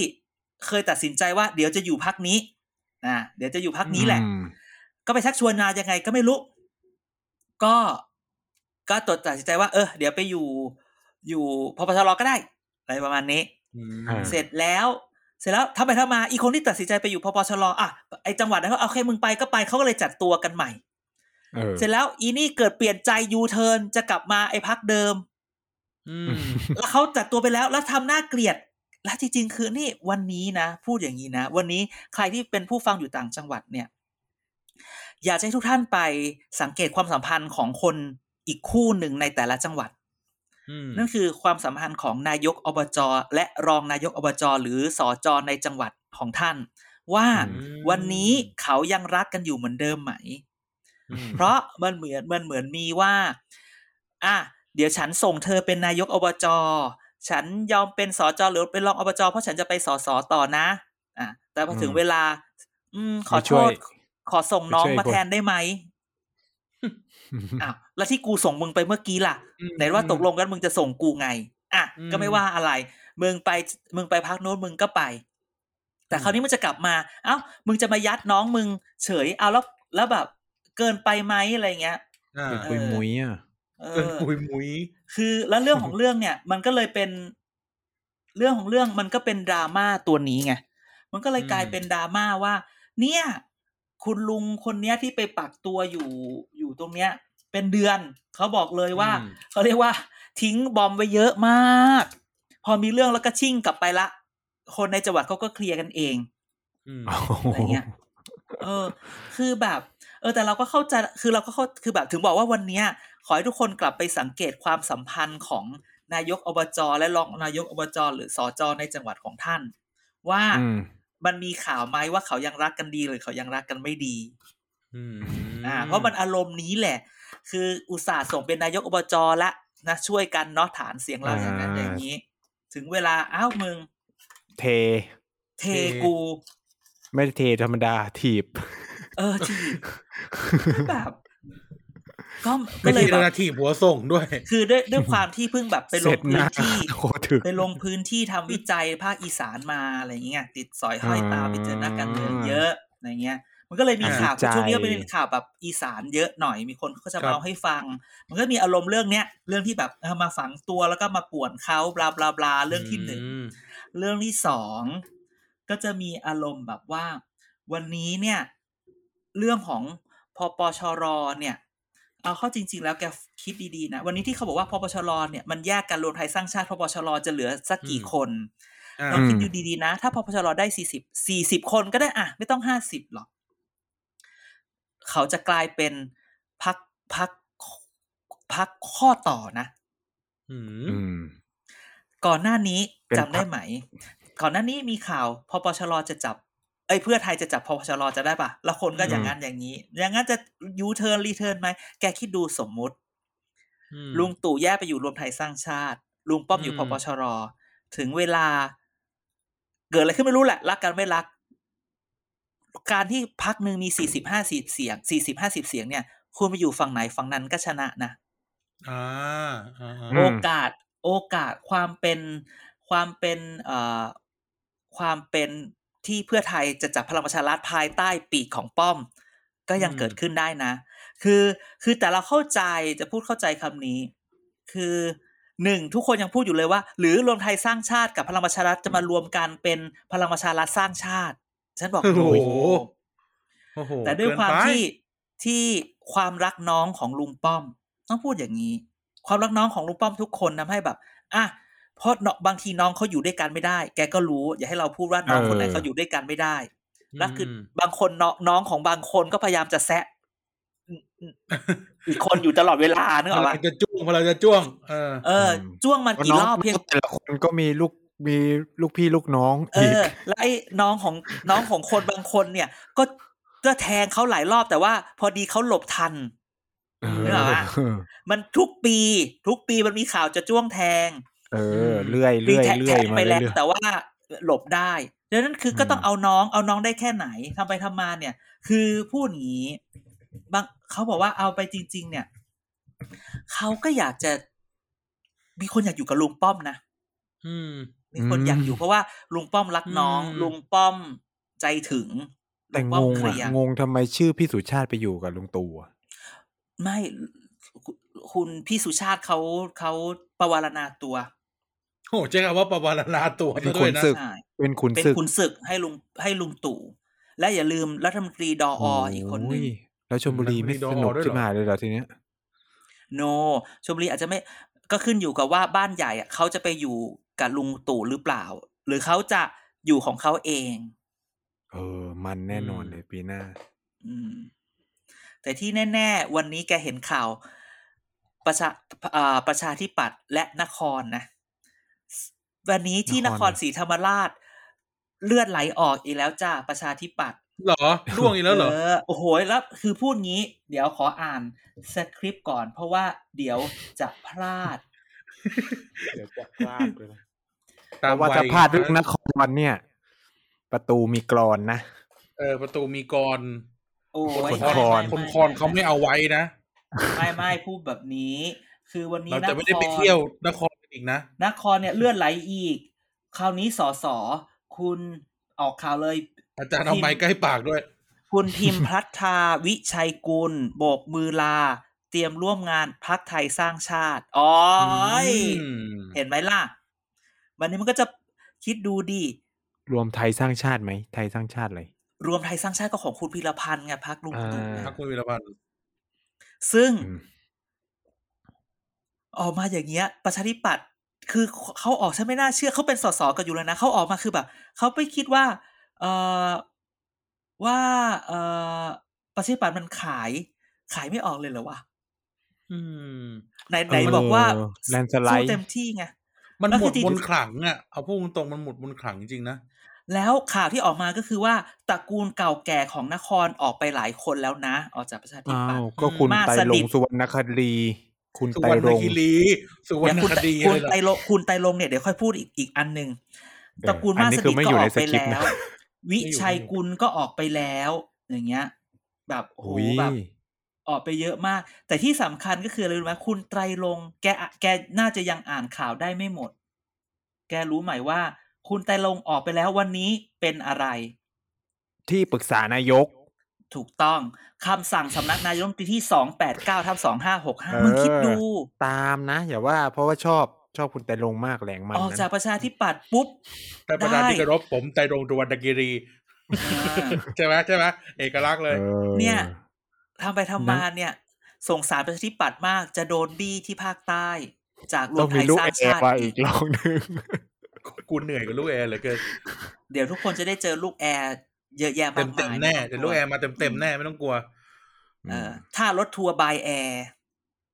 เคยตัดสินใจว่าเดี๋ยวจะอยู่พักนี้นะเดี๋ยวจะอยู่พักนี้แหละอืมก็ไปชักชวนมายังไงก็ไม่รู้ ก็ก็ตัดตัดสินใจว่า เออ เดี๋ยวไปอยู่ อยู่พปชรก็ได้อะไรประมาณนี้อืมอ่าเสร็จแล้วเสร็จแล้วทำไปทำมาอีกคนที่ตัดสินใจไปอยู่พปชรอะไอจังหวัดนั้นเขาเอาแค่มึงไปก็ไปเขาก็เลยจัดตัวกันใหม่เออเสร็จแล้วอีนี่เกิดเปลี่ยนใจยูเทิร์นจะกลับมาไอพักเดิมอืมแล้วเขาจัดตัวไปแล้วแล้วทำหน้าเกลียด และจริงๆ คือนี่วันนี้นะ พูดอย่างนี้นะ วันนี้ใครที่เป็นผู้ฟังอยู่ต่างจังหวัดเนี่ย อยากจะให้ทุกท่านไปสังเกตความสัมพันธ์ของคนอีกคู่หนึ่งในแต่ละจังหวัดอืม นั่นคือความสัมพันธ์ของนายกอบจและรองนายกอบจหรือสอจในจังหวัดของท่าน ว่าอืมวันนี้เขายังรักกันอยู่เหมือนเดิมไหมอืมเพราะมันเหมือนมันเหมือนมีว่า อะเดี๋ยวฉันส่งเธอเป็นนายกอบจฉันยอมเป็นสอจหรือเป็นรองอบจเพราะฉันจะไปสอสอต่อนะ อะแต่พอถึงอืมเวลา อืมขอไม่โทช่วยษขอส่งน้องไม่ช่วยมาคนแทนได้ไหม อ้าวแล้วที่กูส่งมึงไปเมื่อกี้ล่ะอืมไหนว่าตกลงกันมึงจะส่งกูไง อะอืมก็ไม่ว่าอะไร มึงไปมึงไปพักโน้นมึงก็ไป แต่คราวนี้มึงจะกลับมา เอ้า มึงจะมายัดน้องมึง เฉย เอาแล้วแล้วแบบ เกินไปไหมอะไรเงี้ยอ่าเป็นปุยมุ้ยอะเอเกินอปุยมุย คือแล้วเรื่องของเรื่องเนี่ย มันก็เลยเป็น เรื่องของเรื่องมันก็เป็นดราม่าตัวนี้ไงมันก็เลยกลายเป็นดราม่าว่า เนี่ย คุณลุงคนเนี้ยที่ไปปักตัวอยู่อยู่ตรงเนี้ย เป็นเดือนเขาบอกเลยว่าอืมเขาเรียกว่า ทิ้งบอมไว้เยอะมาก พอมีเรื่องแล้วก็ชิ่งกลับไปละ คนในจังหวัดเขาก็เคลียร์กันเองอืมอะไรเงี้ยเออ คือแบบอแต่เราก็เข้าใจคือเราก็เข้าคือแบบถึงบอกว่าวันเนี้ย ขอให้ทุกคนกลับไปสังเกตความสัมพันธ์ของนายกอบจ และรองนายกอบจ หรือสจในจังหวัดของท่าน ว่าอื มมันมีข่าวไหมว่าเขายังรักกันดีหรือเขายังรักกันไม่ดีอืมอ่า เพราะมันอารมณ์นี้แหละ คืออุตส่าห์ส่งเป็นนายกอบจละนะช่วยกันเนาะฐานเสียงเราอย่างนั้นอ่าอย่างนี้ ถึงเวลาอ้าวมึง เท เทกู ไม่ได้เทธรรมดาถีบ เออทีแบบ ก็ไม่ก็เลทียแบละบนาทีหัวส่งด้วย คือด้วยด้วยความที่เพิ่งแบบไปลเสร็งจหพื้น้านที่โคตรถึกไปลงพื้นที่ทำวิจัยภาคอีสานมาอะไรอย่างเงี้ยติดสอยห้อยตามไปเจอนักการเมืองเยอะอะไรเงี้ย มันก็เลยมีอ่าข่าววิจัยช่วงนี้ก็เป็นข่าวแบบอีสานเยอะหน่อยมีคนก็จะครับมาเอาให้ฟัง มันก็มีอารมณ์เรื่องเนี้ยเรื่องที่แบบเออมาฝังตัวแล้วก็มาป่วนเขาบลาบลาบลาเรื่องที่หนึ่งมเรื่องที่สองก็จะมีอารมณ์แบบว่า วันนี้เนี่ย เรื่องของพปชรเนี่ย เอาเข้าจริง ๆ แล้วแกคิดดีๆนะ วันนี้ที่เขาบอกว่าพปชรเนี่ยมันแยกกันรวมไทยสร้างชาติพปชรจะเหลือสักกี่คนอ่าลองคิดดูดีๆนะ ถ้าพปชรได้สี่สิบสี่สิบคนก็ได้อะไม่ต้องห้าสิบหรอก เขาจะกลายเป็นพักพักพักข้อต่อนะอืมอืมก่อนหน้านี้เป็นจำได้พรรคไหม ก่อนหน้านี้มีข่าวพปชรจะจับ เอ้ยเพื่อไทยจะจับพปชรจะได้ปะแล้วคนก็อย่างนั้นอย่างนี้ อย่างนั้นจะ U-turn return ไหมแกคิดดูสมมุติอืมลุงตู่แยกไปอยู่รวมไทยสร้างชาติ ลุงป้อมอยู่พปชรอืมถึงเวลา เกิดอะไรขึ้นไม่รู้แหละ รักกันไม่รัก การที่พรรคหนึ่งมีสี่สิบห้าสิบเสียงสี่สิบห้าสิบเสียงเนี่ย คุณไปอยู่ฝั่งไหนฝั่งนั้นก็ชนะนะอ่าอ่าอ่าอืมโอกาส โอกาสความเป็นความเป็นเอ่อความเป็น ที่เพื่อไทยจะจับพลังประชารัฐภายใต้ปีกของป้อม ก็ยังเกิดขึ้นได้นะ คือคือแต่เราเข้าใจจะพูดเข้าใจคำนี้ คือหนึ่งทุกคนยังพูดอยู่เลยว่า หรือรวมไทยสร้างชาติกับพลังประชารัฐจะมารวมกันเป็นพลังประชารัฐสร้างชาติ ฉันบอกโอ้โหโอ้โอ้โหแต่ด้วยความเกินไปที่ที่ความรักน้องของลุงป้อม ต้องพูดอย่างนี้ ความรักน้องของลุงป้อมทุกคนทำให้แบบอะ เพราะเนาะบางทีน้องเขาอยู่ด้วยกันไม่ได้ แกก็รู้ อย่าให้เราพูดว่าน้องคนไหนเออเขาอยู่ด้วยกันไม่ได้แล้วคือบางคนน้องน้องของบางคนก็พยายามจะแซะอีกคนอยู่ตลอดเวลานึกออกเราปะจะจ้วงเราจะจ้วง เออ เออ จ้วงมันกี่รอบเพียงแต่ละคนก็มีลูกมีลูกพี่ลูกน้องเออีกอแล้วไอ้น้องของน้องของคนบางคนเนี่ย ก็ก็แทงเขาหลายรอบแต่ว่า พอดีเขาหลบทันเออนึกออกปะมันทุกปี ทุกปีมันมีข่าวจะจ้วงแทง เออเลื่อยปีเลื่อยแทงเลื่แทอยงมาไปแล้วเรื่อยแต่ว่าหลบได้ดังนั้นคือก็ต้องอืมเอาน้องเอาน้องได้แค่ไหนทำไปทำมาเนี่ย คือพูดอย่างนี้บางเขาบอกว่าเอาไปจริง ๆ เนี่ยเขาก็อยากจะ มีคนอยากอยู่กับลุงป้อมนะอืม มีคนอยากอยู่เพราะว่าลุงป้อมรักน้องอืมลุงป้อมใจถึงๆแต่ลุงป้อมงเคลียอะร์งงทำไมชื่อพี่สุชาติไปอยู่กับลุงตู่อะไม่คุณคุณพี่สุชาติเขาเขา ประวารณาตัวโอ้ใช้คำว่าประวารณาตัวเป็นซะขุด้วยนนะศึกใช่เป็นขุนเป็นศึกขุนศึกให้ลุงให้ลุงตู่ และอย่าลืมรัฐมนตรีดอออีกคนหนึ่งโยแล้วชลบุรีไม่มันมีดอสนุกด้วยเหรอขึ้นมาเลยเหรอทีเนี้ยโนชมบุรีอาจจะไม่ก็ขึ้นอยู่กับว่าบ้านใหญ่อะเขาจะไปอยู่กับลุงตู่หรือเปล่า หรือเขาจะอยู่ของเขาเอง เออ มันแน่นอนอืมเลยปีหน้า อืม แต่ที่แน่ ๆ วันนี้แกเห็นข่าว ประชาอ่าประชาธิปัตย์และนครนะ วันนี้ที่นนคครรศรีธรรมราช เลือดไหลออกอีกแล้วจ้าประชาธิปัตย์เหรอล่วงอีกแล้วเหรอเออโอ้โหแล้วคือพูดงี้ เดี๋ยวขออ่านสคริปต์ก่อน เพราะว่าเดี๋ยวจะพลาด เดี๋ยวจะพลาดเลยเพตามราะว่าวัยถ้าพลาดเรื่องนครเนี่ย ประตูมีกรอนนะเออ ประตูมีกรโอ้ยคนไม่คอนไม่คนไม่คอนเขาไม่เอาไว้นะ ไม่ไม่พูดแบบนี้ คือวันนี้เรานจะไม่ได้คไปรเที่ยวนครกันอีกนะนครเนี่ยเลื่อนไหลอีก คราวนี้สอสอคุณออกข่าวเลย อาจารย์เอาไม้ใกล้ปากด้วย คุณพิมพ์พัฒาวิชัยกุลโบกมือลา เตรียมร่วมงานพักไทยสร้างชาติอ๋อยอืมเห็นไหมล่ะ วันนี้มันก็จะคิดดูดิรวมไทยสร้างชาติไหมไทยสร้างชาติอะไรรวมไทยสร้างชาติก็ของคุณพีรพันธ์ไงพักลุงตู่อ่าพักคุณวีรพันธ์ ซึ่งอืมออกมาอย่างเงี้ย ประชาธิปัตย์คือเขาออกฉันไม่น่าเชื่อเขาเป็นสสกันอยู่แล้วนะเขาออกมาคือแบบเขาไปคิดว่า เออว่า เออประชาธิปัตย์มันขาย ขายไม่ออกเลยเหรอวะอืมไหนไหนบอกว่าเออแลนสไลสู้ด์เต็มที่ไงมันแล้วหมคือดจริงมนต์ขลังอะเอาพูดตรงๆมันหมดมนต์ขลังจริงๆนะ แล้วข่าวที่ออกมาก็คือว่าตระกูลเก่าแก่ของนครออกไปหลายคนแล้วนะ ออกจากประชาธิอ้าปัตวย์ก็คุณมากไตรสลนิงทสุวรรณคดีคุณสุไตรวรรณรงคีรีสุวรรณเดี๋ยวคุณคดีคุณเลยเหรอไตรลงคุณไตรลงเนี่ยเดี๋ยวค่อยพูดอีกอีกอันหนึ่งเออตระกูลอันมานี้สคือนิทไม่ก็อยู่อในอกไปสคริปต์แล้นะววิไม่อยู่ชัยไม่อยู่กุลก็ออกไปแล้ว อย่างเงี้ย แบบโอ้โหอุ้ยแบบออกไปเยอะมาก แต่ที่สำคัญก็คืออะไรรู้ไหมคุณไตรลงค์แกอะแกน่าจะยังอ่านข่าวได้ไม่หมด แกรู้ไหมว่า คุณไตรลงค์ออกไปแล้ววันนี้เป็นอะไร ที่ปรึกษานายก ถูกต้องคำสั่งสำนักนายกรัฐมนตรีที่สองแปดเก้าทับสองห้าหกห้าเออมึงคิดดู ตามนะ อย่าว่าเพราะว่าชอบชอบคุณไตรรงค์มากแรงมันออกนั้นจากประชาธิปัตย์ปุ๊บท่านประธานได้ที่เคารพผมใจรงสุวรรณคีรีอ่าใช่ไหมใช่ไหมเอกลักษณ์เลยออเนี่ยทำไปทำมานะเนี่ยสงสารประชาธิปัตย์มากจะโดนบี้ที่ภาคใต้ จากรต้วอมงไทมียลูกสร้างแอชาร์ติมาอีอีกกรอบหนึ่ง กูเหนื่อยกับลูกแอร์เหลือเกินเดี๋ยวทุกคนจะได้เจอลูกแอร์เยอะแยะเต็มากมเต็มามยแน่ไม่เดี๋ยวต้ลูองกกแอลัวร์มาเต็มเต็มๆแน่ไม่ต้องกลัว เออถ้ารถทัวร์บายแอร์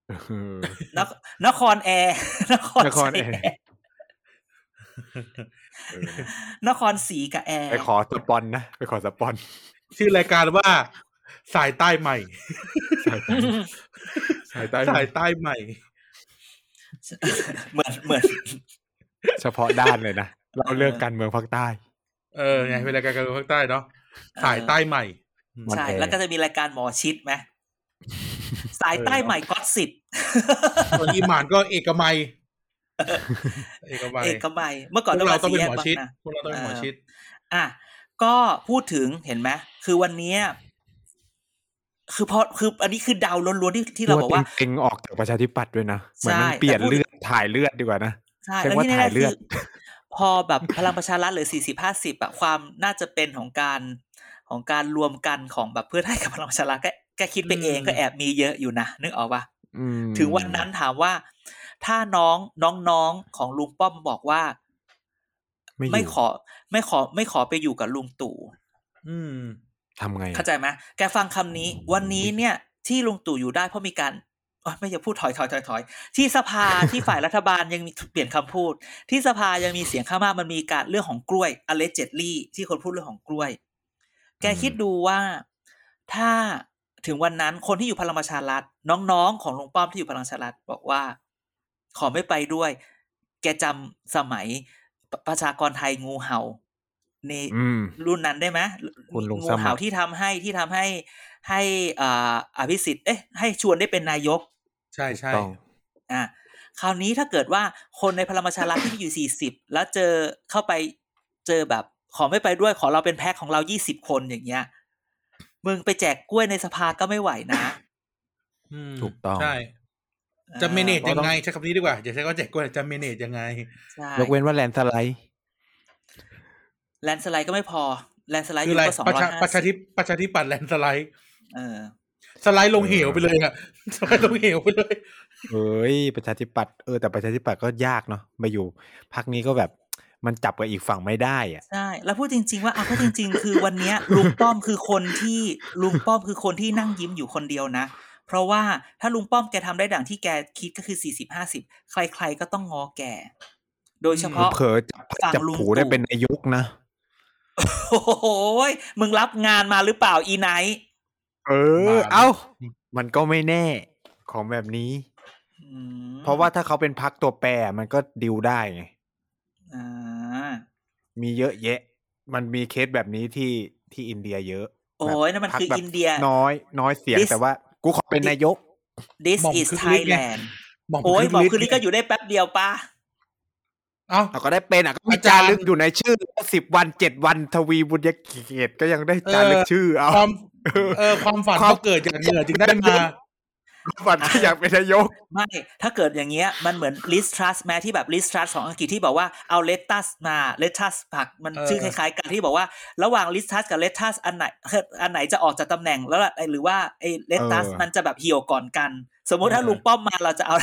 เออนคนครแอร์นครนครศรีแอร์แอร์เออนครศรีกับแอร์ไปขอสปอนนะไปขอสปอนชื่อรายการว่าสายใต้ใหม่ สายใต้สายใต้ใหม่ เหมือนเหมือน เฉพาะด้านเลยนะเราเรื่องการเมืองภาคใต้ เออไงเป็นรายการการเมืองภาคใต้เนาะสายใต้ใหม่มันใช่แอร์แล้วก็จะมีรายการหมอชิดไหมสายใต้ใหม่ก็อตสิทธิ์ส่วนอีหมานก็เอกมัยเอกมัยเอกมัยเมื่อก่อนพวกเราต้องเป็นสี่หมอแยกชิดบางนาพวกเราต้องเป็นหมอชิด อะก็พูดถึงเห็นไหมคือวันเนี้ยคือเพราะคืออันนี้คือเดาล้วนๆที่ที่เราบอกว่าเต็งๆออกจากประชาธิปัตย์ด้วยนะเหมือนมันใช่เปลี่ยนแต่พูดเลือดถ่ายเลือดดีกว่านะ ใช่เรียแล้วกว่าที่แน่ถ่ายๆเลืคืออดพอแบบพลังประชารัฐเหรือสี่สิบห้าสิบอะความน่าจะเป็นของการของการรวมกันของแบบเพื่อไทยกับพลังประชารัฐก็ก็คิดไปเองอืมก็แอบมีเยอะอยู่นะนึกออกปะอืมถึงวันนั้นถามว่า ถ้าน้องน้องๆของลุงป้อมบอกว่า ไม่อยู่ไม่ขอ ไม่ขอ ไม่ขอไปอยู่กับลุงตู่อืมทำไงเข้าใจไหมแกฟังคำนี้ วันนี้เนี่ย ที่ลุงตู่อยู่ได้เพราะมีการอ๋อ ไม่อย่าพูดถอยถอยถอยถอยที่สภาที่ฝ่ายรัฐบาลยังมีเปลี่ยนคำพูด ที่สภายังมีเสียงข้างมากมันมีการเรื่องของกล้วย allegedly ที่คนพูดเรื่องของกล้วย แกคิดดูว่าถ้าถึงวันนั้นคนที่อยู่พลังประชารัฐน้องๆ ของลุงป้อมที่อยู่พลังประชารัฐบอกว่า ขอไม่ไปด้วย แกจำสมัยปประชากรไทยงูเห่าในอืมรุ่นนั้นได้ไหมคุณลุงงูสมัครเห่าที่ทำให้ที่ทำให้ ให้อ่าอภิสิทธิ์เอ๊ะให้ชวนได้เป็นนายก ใช่ใช่ต้องอะคราวนี้ถ้าเกิดว่าคนในพลังประชารัฐที่มีอยู่สี่สิบแล้วเจอเข้าไปเจอแบบขอไม่ไปด้วยขอเราเป็นแพ็คของเรายี่สิบคนอย่างเงี้ยมึงไปแจกกล้วยในสภาก็ไม่ไหวนะอืมถูกต้องใช่จะเมเนจก็ยังต้องไงใช้คำนี้ดีกว่าอย่าใช้ก็แจกกล้วยจะเมเนจยังไงใช่ยกเว้นว่าแลนด์สไลด์แลนด์สไลด์ก็ไม่พอแลนด์สไลด์อคือยู่อะไรก็สองประร้อยชาห้าประชาสิธิบประชาธิปัตย์แลนด์สไลด์ เออ สไลด์ลงเหวไปเลยอะสไลด์ลงเหวไปเลยเอ้ยประชาธิปัตย์เออแต่ประชาธิปัตย์ก็ยากเนาะมาอยู่พรรคนี้ก็แบบมันจับกับอีกฝั่งไม่ได้อะใช่แล้วพูดจริง ๆ ว่าเอาก็จริง ๆ คือวันเนี้ยลุงป้อมคือคนที่ลุงป้อมคือคนที่นั่งยิ้มอยู่คนเดียวนะ เพราะว่าถ้าลุงป้อมแกทำได้ดังที่แกคิดก็คือสี่สิบห้าสิบใคร ๆ ก็ต้องงอแก โดยเฉพาะเผลอๆจับฝั่งจับลุงผูได้ตู่เป็นนายกนะโอ้โหยมึงรับงานมาหรือเปล่าอีไนท์ เออ เอ้า มันก็ไม่แน่ของแบบนี้อืมเพราะว่าถ้าเขาเป็นพักตัวแปรมันก็ดิวได้ไงอ่ามีเยอะแยะ มันมีเคสแบบนี้ที่ที่อินเดียเยอะ โอ้ยนั่นมันพรรคือแบบอินเดีย น้อย น้อยเสียง This- แต่ว่ากูขอเป็นนายก this หม่อม is คึกฤทธิ์ไง Thailand หม่อมโอ้ยคึกบอกฤทธิ์คือนี่ก็อยู่ได้แป๊บเดียวป่ะ เอ้าเราก็ได้เป็นอะก็มีอาจาจารย์รึกอยู่ในชื่อสิบวันเจ็ดวันทวีบุญยเกียรติก็ยังได้จารึกชื่อเอาความเออความฝันความเขาเกิดจากเหงื่อจึงได้มาฝันก็อยากเป็นนายก ไม่ ถ้าเกิดอย่างเงี้ยมันเหมือน Liz Truss แม้ที่แบบ Liz Truss ของอังกฤษที่บอกว่าเอา lettuce มา lettuce ผักมันเออชื่อคล้ายๆกันที่บอกว่า ระหว่าง Liz Truss กับ lettuce อันไหนอันไหนจะออกจากตำแหน่งแล้วล่ะหรือว่าไอ้ lettuce เออมันจะแบบเหี่ยวก่อนกัน สมมติถ้าลุงป้อมมาเราจะเอา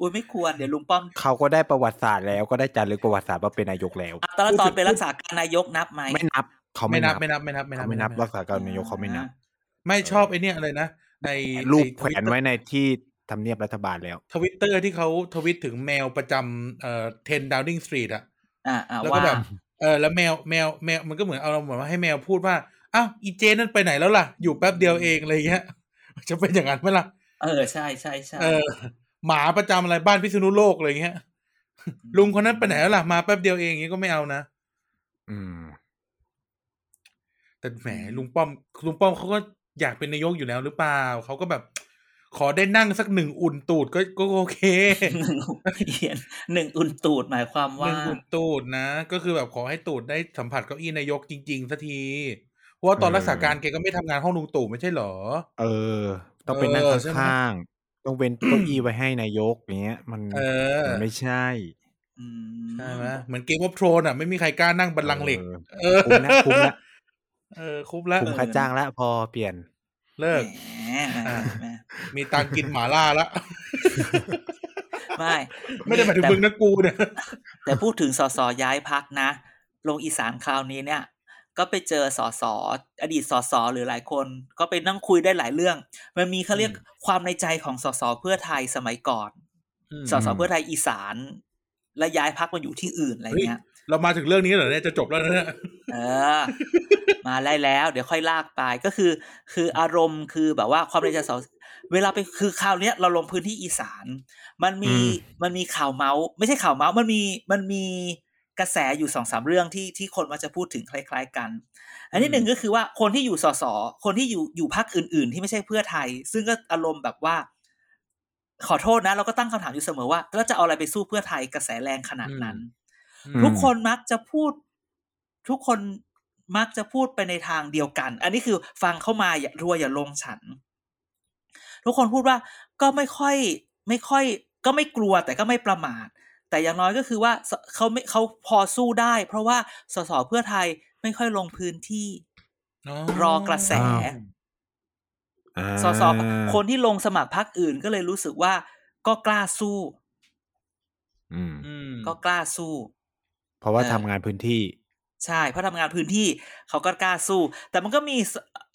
อุ้ยไม่ควรเดี๋ยวลุงป้อมเขาก็ได้ประวัติศาสตร์แล้วก็ได้จารึกประวัติศาสตร์ว่าเป็นนายกแล้วอะตอนตอนเป็นรักษาการนายกนับไหมไม่นับ เขาไม่ไม่นันับบไม่นับไม่นับไม่นับเขาไม่นับรักษาการนายกเขาไม่นับ ไม่ชอบไอเนี่ยอะไรนะในรูปแขวนไว้ในที่ทำเนียบรัฐบาลแล้วทวิตเตอร์ที่เขาทวิตถึงแมวประจำเอ่อ10 Downing Street อะอ่าอ่าแล้วก็ว่าแบบเออแล้วแมวแมวแมวมันก็เหมือนเอาเหมือนว่าให้แมวพูดว่าอ้าวอีเจนั่นไปไหนแล้วล่ะ อยู่แป๊บเดียวเองอะไรเงี้ยจะเป็นอย่างนั้นไหมล่ะ เออใช่ใช่ใช่เออ หมาประจำอะไรบ้านพิษณุโลกอะไรเงี้ยลุงคนนั้นไปไหนแล้วล่ะมาแป๊บเดียวเองอย่างงี้ก็ไม่เอานะอืม แต่แหมลุงป้อม ลุงป้อมเขาก็อยากเป็นนายกอยู่แล้วหรือเปล่าเขาก็แบบ ขอได้นั่งสักหนึ่งอุ่นตูดก็ก็โอเคหนึ่งเขียนหนึ่งอุ่นตูดหมายความหว่านึ่งอุ่นตูดนะก็คือแบบขอให้ตูดได้สัมผัสเก้าอี้นายกจริงๆสักทีเพราะว่าตอนเออรักษาการแกก็ไม่ทำงานห้องลุงตู่ไม่ใช่เหรอ เออ ต้องไปนั่งเออใช่ไหมข้างๆ ต้องเว้นเก้าอี้ไว้ให้นายกอย่างเงี้ย มันเออ มันไม่ใช่อืมใช่ไหมเหมือนเกมวอ t โทรนอะไม่มีใครกล้านั่งบันลังก์เหล็ก เออเออคุ้มนะคุ้มละเออคุ้มแล้วคุ้มค่าจ้างแล้วพอเปลี่ยน เลิกแหมแหมแหมมีตังค์กินหมาล่าละไม่ไม่ได้หมายถึงแต่มึงนะกูเนี่ยแต่พูดถึงสสย้ายพักนะลงอีสานคราวนี้เนี่ย ก็ไปเจอสสอดีตสสหรือหลายคน ก็ไปนั่งคุยได้หลายเรื่อง มันมีเขาเรียกความในใจของสสเพื่อไทยสมัยก่อนสสเพื่อไทยอีสาน และย้ายพักมาอยู่ที่อื่นอะไรเงี้ย เรามาถึงเรื่องนี้เหรอเนี่ยจะจบแล้วนะเนี่ยเออ มาไล่แล้ว เดี๋ยวค่อยลากไปก็คือ คืออารมณ์คือแบบว่าความในใจสาวเวลาไปคือคราวเนี้ยเราลงพื้นที่อีสาน มันมีอืมมันมีข่าวเมาส์ไม่ใช่ข่าวเมาส์มันมีมันมี กระแสอยู่สองสามเรื่องที่ที่คนมาจะพูดถึงคล้าย ๆ กัน อันที่หนึ่งก็คือว่าคนที่อยู่สสคนที่อยู่อยู่พักอื่น ๆ ที่ไม่ใช่เพื่อไทย ซึ่งก็อารมณ์แบบว่า ขอโทษนะ เราก็ตั้งคำถามอยู่เสมอว่าแล้วจะเอาอะไรไปสู้เพื่อไทยกระแสแรงขนาดนั้นอืมทุกคนมักจะพูด ทุกคนมักจะพูดไปในทางเดียวกัน อันนี้คือฟังเข้ามาอย่ารัวอย่าลงฉัน ทุกคนพูดว่าก็ไม่ค่อย ไม่ค่อย ก็ไม่กลัวแต่ก็ไม่ประมาท แต่อย่างน้อยก็คือว่าสเขาไม่เขาพอสู้ได้ เพราะว่าสสเพื่อไทยไม่ค่อยลงพื้นที่รอกระแสอ่าสสคนที่ลงสมัครพรรคอื่นก็เลยรู้สึกว่าก็กล้าสู้อืมอืมก็กล้าสู้ เพราะว่าเออทำงานพื้นที่ ใช่เพราะทำงานพื้นที่เขาก็กล้าสู้ แต่มันก็มีส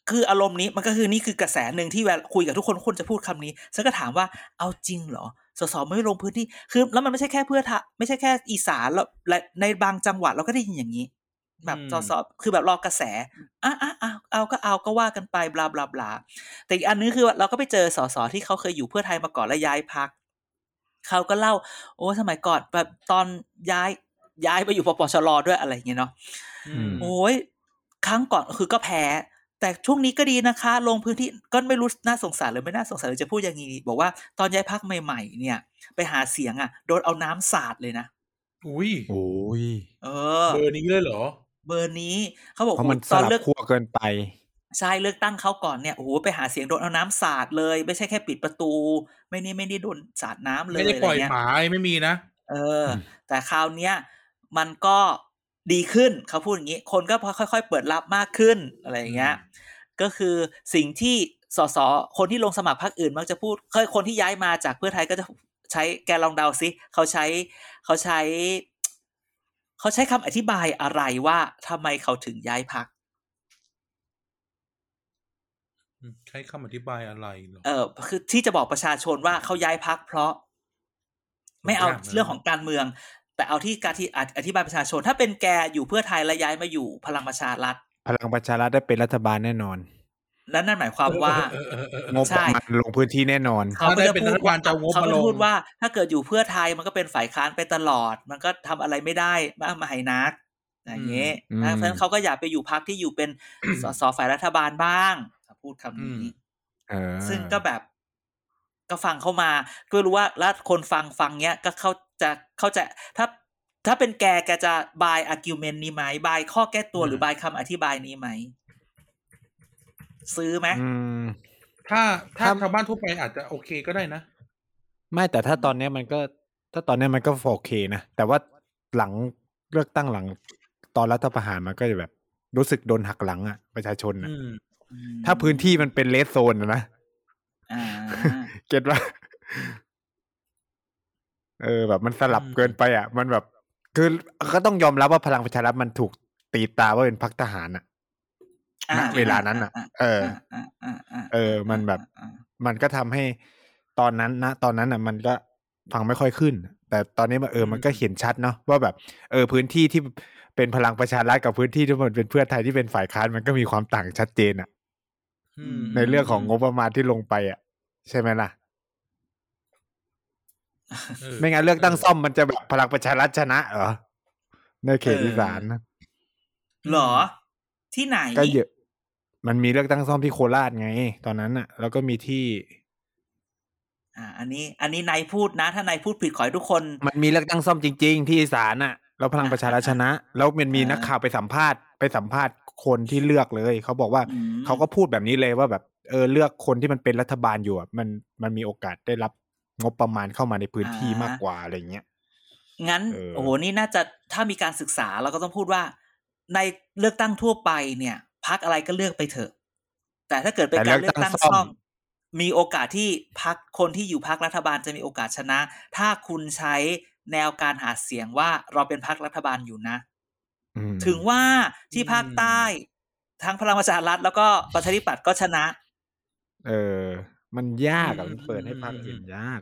คืออารมณ์นี้มันก็คือนี่คือกระแสหนึ่งที่เวลาคุยกับทุกคนทุกคนจะพูดคำนี้ฉันก็ถามว่าเอาจริงเหรอ สสไม่ลงพื้นที่คือแล้วมันไม่ใช่แค่เพื่อทะไม่ใช่แค่อีสานแล้วและในบางจังหวัดเราก็ได้ยินอย่างนี้ แบบสสคือแบบรอกระแสอะอะอะเอาก็เอาก็ว่ากันไปบลาบลาบลาแต่อีกอันนึงคือเราก็ไปเจอสสที่เขาเคยอยู่เพื่อไทยมาก่อนแล้วย้ายพักเขาก็เล่า โอ้สมัยก่อนแบบตอนย้ายย้ายไปอยู่ปปชรด้วยอะไรอย่างเงี้ยเนาะอืมโอ้ยครั้งก่อนคือก็แพ้ แต่ช่วงนี้ก็ดีนะคะ ลงพื้นที่ก็ไม่รู้น่าสงสารหรือไม่น่าสงสารหรือจะพูดอย่างนี้ดีบอกว่าตอนย้ายพักใหม่ ๆ เนี่ย ไปหาเสียงอะโดนเอาน้ำสาดเลยนะอุ้ยโอ้ยเออ เบอร์นี้เลยเหรอ เบอร์นี้เขาบอกเพราะมันสตอนลับเลือกขั้วเกินไปใช่เลือกตั้งเขาก่อนเนี่ยโอ้โหไปหาเสียงโดนเอาน้ำสาดเลย ไม่ใช่แค่ปิดประตู ไม่นี่ไม่ได้โดนสาดน้ำเลยไม่ได้ปล่อยะรเงี้หมาไม่มีนะเอออมแต่คราวเนี้ยมันก็ ดีขึ้นเขาพูดอย่างนี้ คนก็ค่อยๆ เปิดรับมากขึ้นอะไรอย่างเงี้ยก็คือสิ่งที่สสคนที่ลงสมัครพรรคอื่นมักจะพูดเคยคนที่ย้ายมาจากเพื่อไทยก็จะใช้แกลองเดาซิเขาใช้เขาใช้ เขาใช้คำอธิบายอะไรว่าทำไมเขาถึงย้ายพักอืมใช้คำอธิบายอะไรเหรอเออคือที่จะบอกประชาชนว่าเขาย้ายพักเพราะ ไม่เอายากนะเรื่องของการเมือง แต่เอาที่การที่อธิบายประชาชน ถ้าเป็นแกอยู่เพื่อไทยและย้ายมาอยู่พลังประชารัฐ พลังประชารัฐได้เป็นรัฐบาลแน่นอนแล้วนั่นหมายความว่าเออเออเออเอองบประมาณลงพื้นที่แน่นอนเขาก็ถ้าได้จะเป็นพูดรัฐบาลจะเอางบเขามาก็ลจะงพูดว่า ถ้าเกิดอยู่เพื่อไทยมันก็เป็นฝ่ายค้านไปตลอด มันก็ทำอะไรไม่ได้มากมายนักอย่างเงี้ยอืมนะเพราะฉะนั้นเขาก็อยากไปอยู่พักที่อยู่เป็นสสฝ่ายรัฐบาลบ้างเขาพูดคำนี้เออซึ่งก็แบบก็ฟังเข้ามาก็รู้ว่าแล้วคนฟังฟังเนี้ยก็เขา จะเขาใจะถ้าถ้าเป็นแกแกจะ buy argument นี้ไหม buy ข้อแก้ตัวหรือ buy คำอธิบายนี้ไหม ซื้อไหมอืมถ้าถ้าถ้าชาวบ้านทั่วไปอาจจะโอเคก็ได้นะ ไม่แต่ถ้าตอนเนี้ยมันก็ ถ้าตอนเนี้ยมันก็โอเคนะ แต่ว่าหลังเลือกตั้งหลัง ตอนรัฐประหารมันก็จะแบบ รู้สึกโดนหักหลังอะประชาชนอะอืมถ้าพื้นที่มันเป็นเลสโซนอะนะอ่าเก็ตว่า เออแบบมันสลับอืมเกินไปอะ มันแบบ คือก็ต้องยอมรับว่าพลังประชารัฐมันถูกตีตาว่าเป็นพรรคทหารอะอ่าณเวลานั้นอะอ่าเอออ่าอ่าอ่าเออ มันแบบอ่ามันก็ทำให้ตอนนั้นนะตอนนั้นอะ มันก็ฟังไม่ค่อยขึ้น แต่ตอนนี้มันเออมันก็เห็นชัดเนาะว่าแบบ เออ พื้นที่ที่เป็นพลังประชารัฐกับพื้นที่ที่มันเป็นเพื่อไทยที่เป็นฝ่ายค้านมันก็มีความต่างชัดเจนอะอืมในเรื่องของงบประมาณที่ลงไปอะ ใช่ไหมล่ะเออ ไม่งั้นเลือกตั้งซ่อมมันจะแบบพลังประชารัฐชนะเหรอในเขตอีสานนะเหรอ ที่ไหนก็เยอะ มันมีเลือกตั้งซ่อมที่โคราชไง ตอนนั้นอะแล้วก็มีที่ อ่า อันนี้ อันนี้นายพูดนะ ถ้านายพูดผิดขอให้ทุกคน มันมีเลือกตั้งซ่อมจริง ๆ ที่อีสานอะแล้วพลังประชารัฐชนะ แล้วมันมีอ่านันักข่าวไปสัมภาษณ์ไปสัมภาษณ์คนที่เลือกเลย เขาบอกว่าอืมเขาก็พูดแบบนี้เลยว่าแบบ เออเลือกคนที่มันเป็นรัฐบาลอยู่อะมันมันมีโอกาสได้รับ งบประมาณเข้ามาในพื้นที่มากกว่าอะไรเงี้ยงั้นเออโอ้โหนี่น่าจะถ้ามีการศึกษาเราก็ต้องพูดว่า ในเลือกตั้งทั่วไปเนี่ยพักอะไรก็เลือกไปเถอะ แต่ถ้าเกิดเป็นการเลือกตั้งซ่อมมีโอกาสที่พักคนที่อยู่พักรัฐบาลจะมีโอกาสชนะ ถ้าคุณใช้แนวการหาเสียงว่าเราเป็นพักรัฐบาลอยู่นะอืมถึงว่าที่ภาคใต้ทั้งพลังประชารัฐแล้วก็ประชาธิปัตย์ก็ชนะ เออ มันยากอะอืมมันเปิดให้พรรคอืมเห็นยาก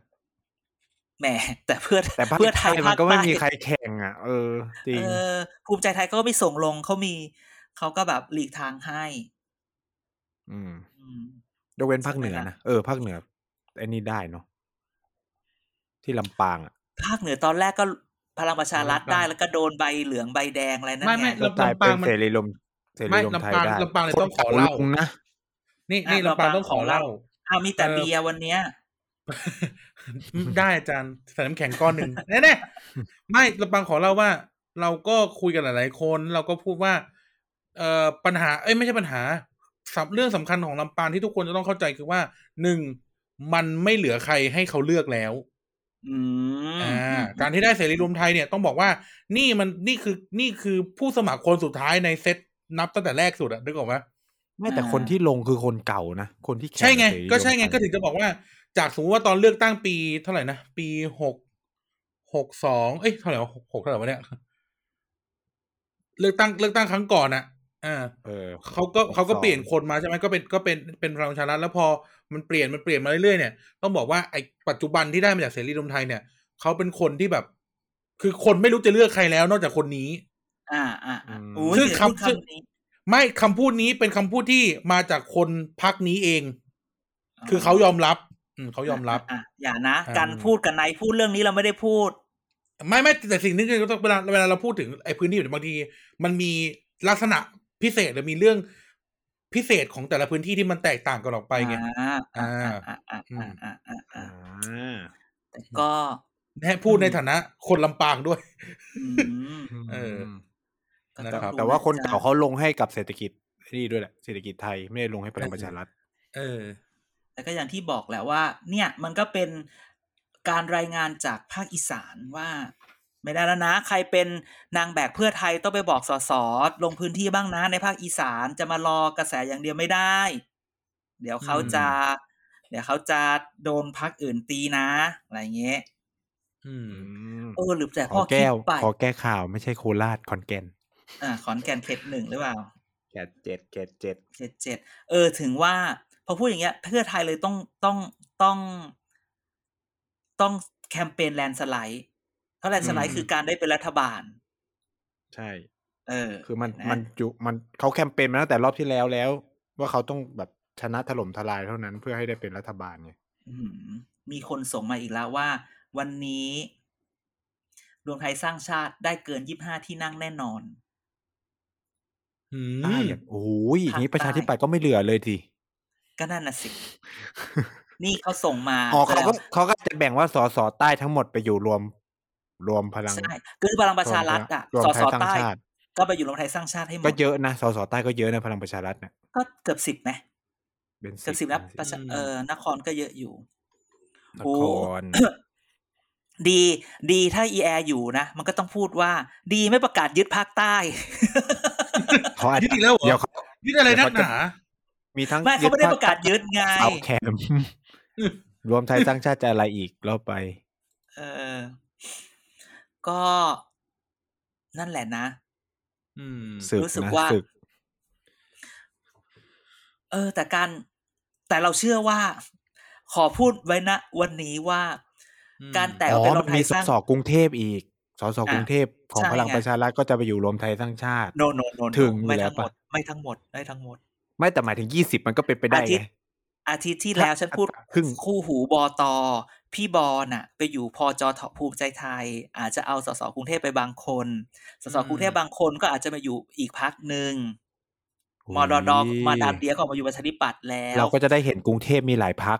แหมแต่เพื่อแต่ภาคเพื่อไทไทยยมันก็ไม่ภาใต้มีใครแข่งอะ เออจริงเออภูมิใจไทยเขาก็ไม่ส่งลงเขามีเขาก็แบบหลีกทางให้ อืมอืมยกเว้นภาคเหนือใช่ไหมนะล่ะเออภาคเหนือไอ้นี่ได้เนาะที่ลำปางอะภาคเหนือตอนแรกก็พลังประชารัฐลำปางได้แล้วก็โดนใบเหลืองใบแดงอะไรนั่นไม่ไงไม่ก็กลายเป็นเสรีลมเสรีไม่ลมไทยลำปางได้ลำปางเนี่ยคนต้องขอเล่าลงนะนี่นี่ลำปางต้องขอเล่าอ้าวมีแต่เออเบียร์วันเนี้ย ได้อาจารย์ใส่น้ำแข็งก้อนหนึ่งแน่ๆไม่ลำปางขอเล่าว่า เราก็คุยกันหลายๆคน เราก็พูดว่า เอ่อปัญหา เอ้ยไม่ใช่ปัญหาสำเรื่องสำคัญของลำปางที่ทุกคนจะต้องเข้าใจคือว่าหนึ่งมันไม่เหลือใครให้เขาเลือกแล้วอืมอ่าการที่ได้เสรีรวมไทยเนี่ยต้องบอกว่า นี่มันนี่คือนี่คือผู้สมัครคนสุดท้ายในเซตนับตั้งแต่แรกสุดอะนึกออกไหมไม่แต่คนที่ลงคือคนเก่านะคนที่แข่งใช่ไงเสรีก็ใช่ไงรวมทยก็ถึงจะบอกว่า จากสมมติว่าตอนเลือกตั้งปีเท่าไหร่นะ ปีหกหกสองเอ้ยเท่าไหร่วะหกหกเท่าไหร่วะเนี่ยเลือกตั้งเลือกตั้งครั้งก่อนอะอ่าเออเขาก็62เขาก็เปลี่ยนคนมาใช่ไหมก็เป็นก็เป็นเป็นพลังประชารัฐแล้วพอมันเปลี่ยนมันเปลี่ยนมาเรื่อยๆเนี่ยต้องบอกว่าไอ้ปัจจุบันที่ได้มาจากเสรีรวมไทยเนี่ยเขาเป็นคนที่แบบ คือคนไม่รู้จะเลือกใครแล้วนอกจากคนนี้ อ่าอ่าอ่าอืมโอ้ยซึ่งเดี๋ยวคำพูดซึ่งนี้ไม่คำพูดนี้เป็นคำพูดที่มาจากคนพักนี้เอง คือเขายอมรับอืม เขายอมรับะะอย่านะอ่าการพูดกับนายพูดเรื่องนี้เราไม่ได้พูด ไม่ไม่แต่สิ่งนี้คือต้องเวลาเวลาเราพูดถึงไอ้พื้นที่อยู่บางที มันมีลักษณะพิเศษหรือมีเรื่องพิเศษของแต่ละพื้นที่ที่มันแตกต่างกันออกไปไงอ่าอ่าอ่าอ่าอือ่ามอ่าอ่าอ่าอ่าแต่ก็แน่พูดในฐานะ คนลำปางด้วยอืมเออก็นะต้องครับดูแต่ว่าคนะเก่าเขาลงให้กับเศรษฐกิจนี่ด้วยแหละเศรษฐกิจไทยไม่ได้ลงให้พลังประชารัฐเออ แต่ก็อย่างที่บอกแหละว่า เนี่ยมันก็เป็นการรายงานจากภาคอีสานว่าไม่ได้แล้วนะ ใครเป็นนางแบกเพื่อไทยต้องไปบอกสสลงพื้นที่บ้างนะ ในภาคอีสานจะมารอกระแสอย่างเดียวไม่ได้ เดี๋ยวเขาจะ เดี๋ยวเขาจะโดนพักอื่นตีนะ อะไรเงี้ยอืมเออหรือแต่ขพ่ออคิแก้ดวไปขอแก้ข่าวไม่ใช่โคราชขอนแก่นอ่าขอนแก่นเขตหนึ่งหรือเปล่าแกเจ็ดแกเจ็ดเจ็ดเจ็ดเออ ถึงว่า พอพูดอย่างเงี้ยเพื่อไทยเลยต้องต้องต้องต้องแคมเปญแลนสไลด์เพราะแลนสไลด์คือการได้เป็นรัฐบาล ใช่ เออ คือมันนะมันจุมันเขาแคมเปญมาตั้งแต่รอบที่แล้วแล้ว ว่าเขาต้องแบบชนะถล่มทลายเท่านั้นเพื่อให้ได้เป็นรัฐบาลไงอืมมีคนส่งมาอีกแล้วว่า วันนี้ รวมไทยสร้างชาติได้เกินยี่ห้าที่นั่งแน่นอนอืได้มอย่างโอ้ยอย่างนี้ภาคใต้ประชาธิปัตย์ก็ไม่เหลือเลยที ก็นั่นน่ะสิ นี่เขาส่งมาอ๋อเขาก็แสดงเขาก็จะแบ่งว่าสสใต้ทั้งหมดไปอยู่รวม รวมพลังใช่คือพลังประชารัฐอะรวมสไทสยสร้างใต้ชาติก็ไปอยู่รวมไทยสร้างชาติให้หมก็ดเยอะนะสสใต้ก็เยอะนะพลังประชารัฐเนี่ยก็เกือบสิบไหมเป็นเกือบสิบนะประชาอืมเออนครก็เยอะอยู่นโอ้ครดีดีถ้าอีแอร์อยู่นะ มันก็ต้องพูดว่า ดีไม่ประกาศยึดภาคใต้เขาอาจยึดจะอีกแล้วเหรอเดี๋ยวเขายึดอะไรนักหนา มีทั้งไม่เขาไม่ได้ประกาศยึดไงเอาแคมรวมไทยสร้างชาติจะอะไรอีกเราไป เออ ก็นั่นแหละนะอืมศึกรู้สึกนะว่าศึกเออ แต่การแต่เราเชื่อว่า ขอพูดไว้นะวันนี้ว่าอืมการแตกอ๋ออกเป็นรอวมัมนไทมียสสร้างสกรุงเทพอีกสสกรุงเทพของใช่พลังไงประชารัฐก็จะไปอยู่รวมไทยสร้างชาติ โนโนโนถึงอยู่ไม่แล้ทั้วงหมดปะไม่ทั้งหมดไม่ทั้งหมด ไม่แต่หมายถึงยี่สิบมันก็เป็นไปได้อาทิตไงย์อาทิตย์ที่แล้วฉันพูดครึ่งคู่หูบอตอพี่บอน่ะ ไปอยู่พอจอภูมิใจไทย อาจจะเอาสสกรุงเทพไปบางคน สสกรุงเทพบางคนก็อาจจะมาอยู่อีกพักหนึ่งมอดอดอมาดามเดียก็ออกมาอยู่ประชาธิปัตย์แล้ว เราก็จะได้เห็นกรุงเทพมีหลายพัก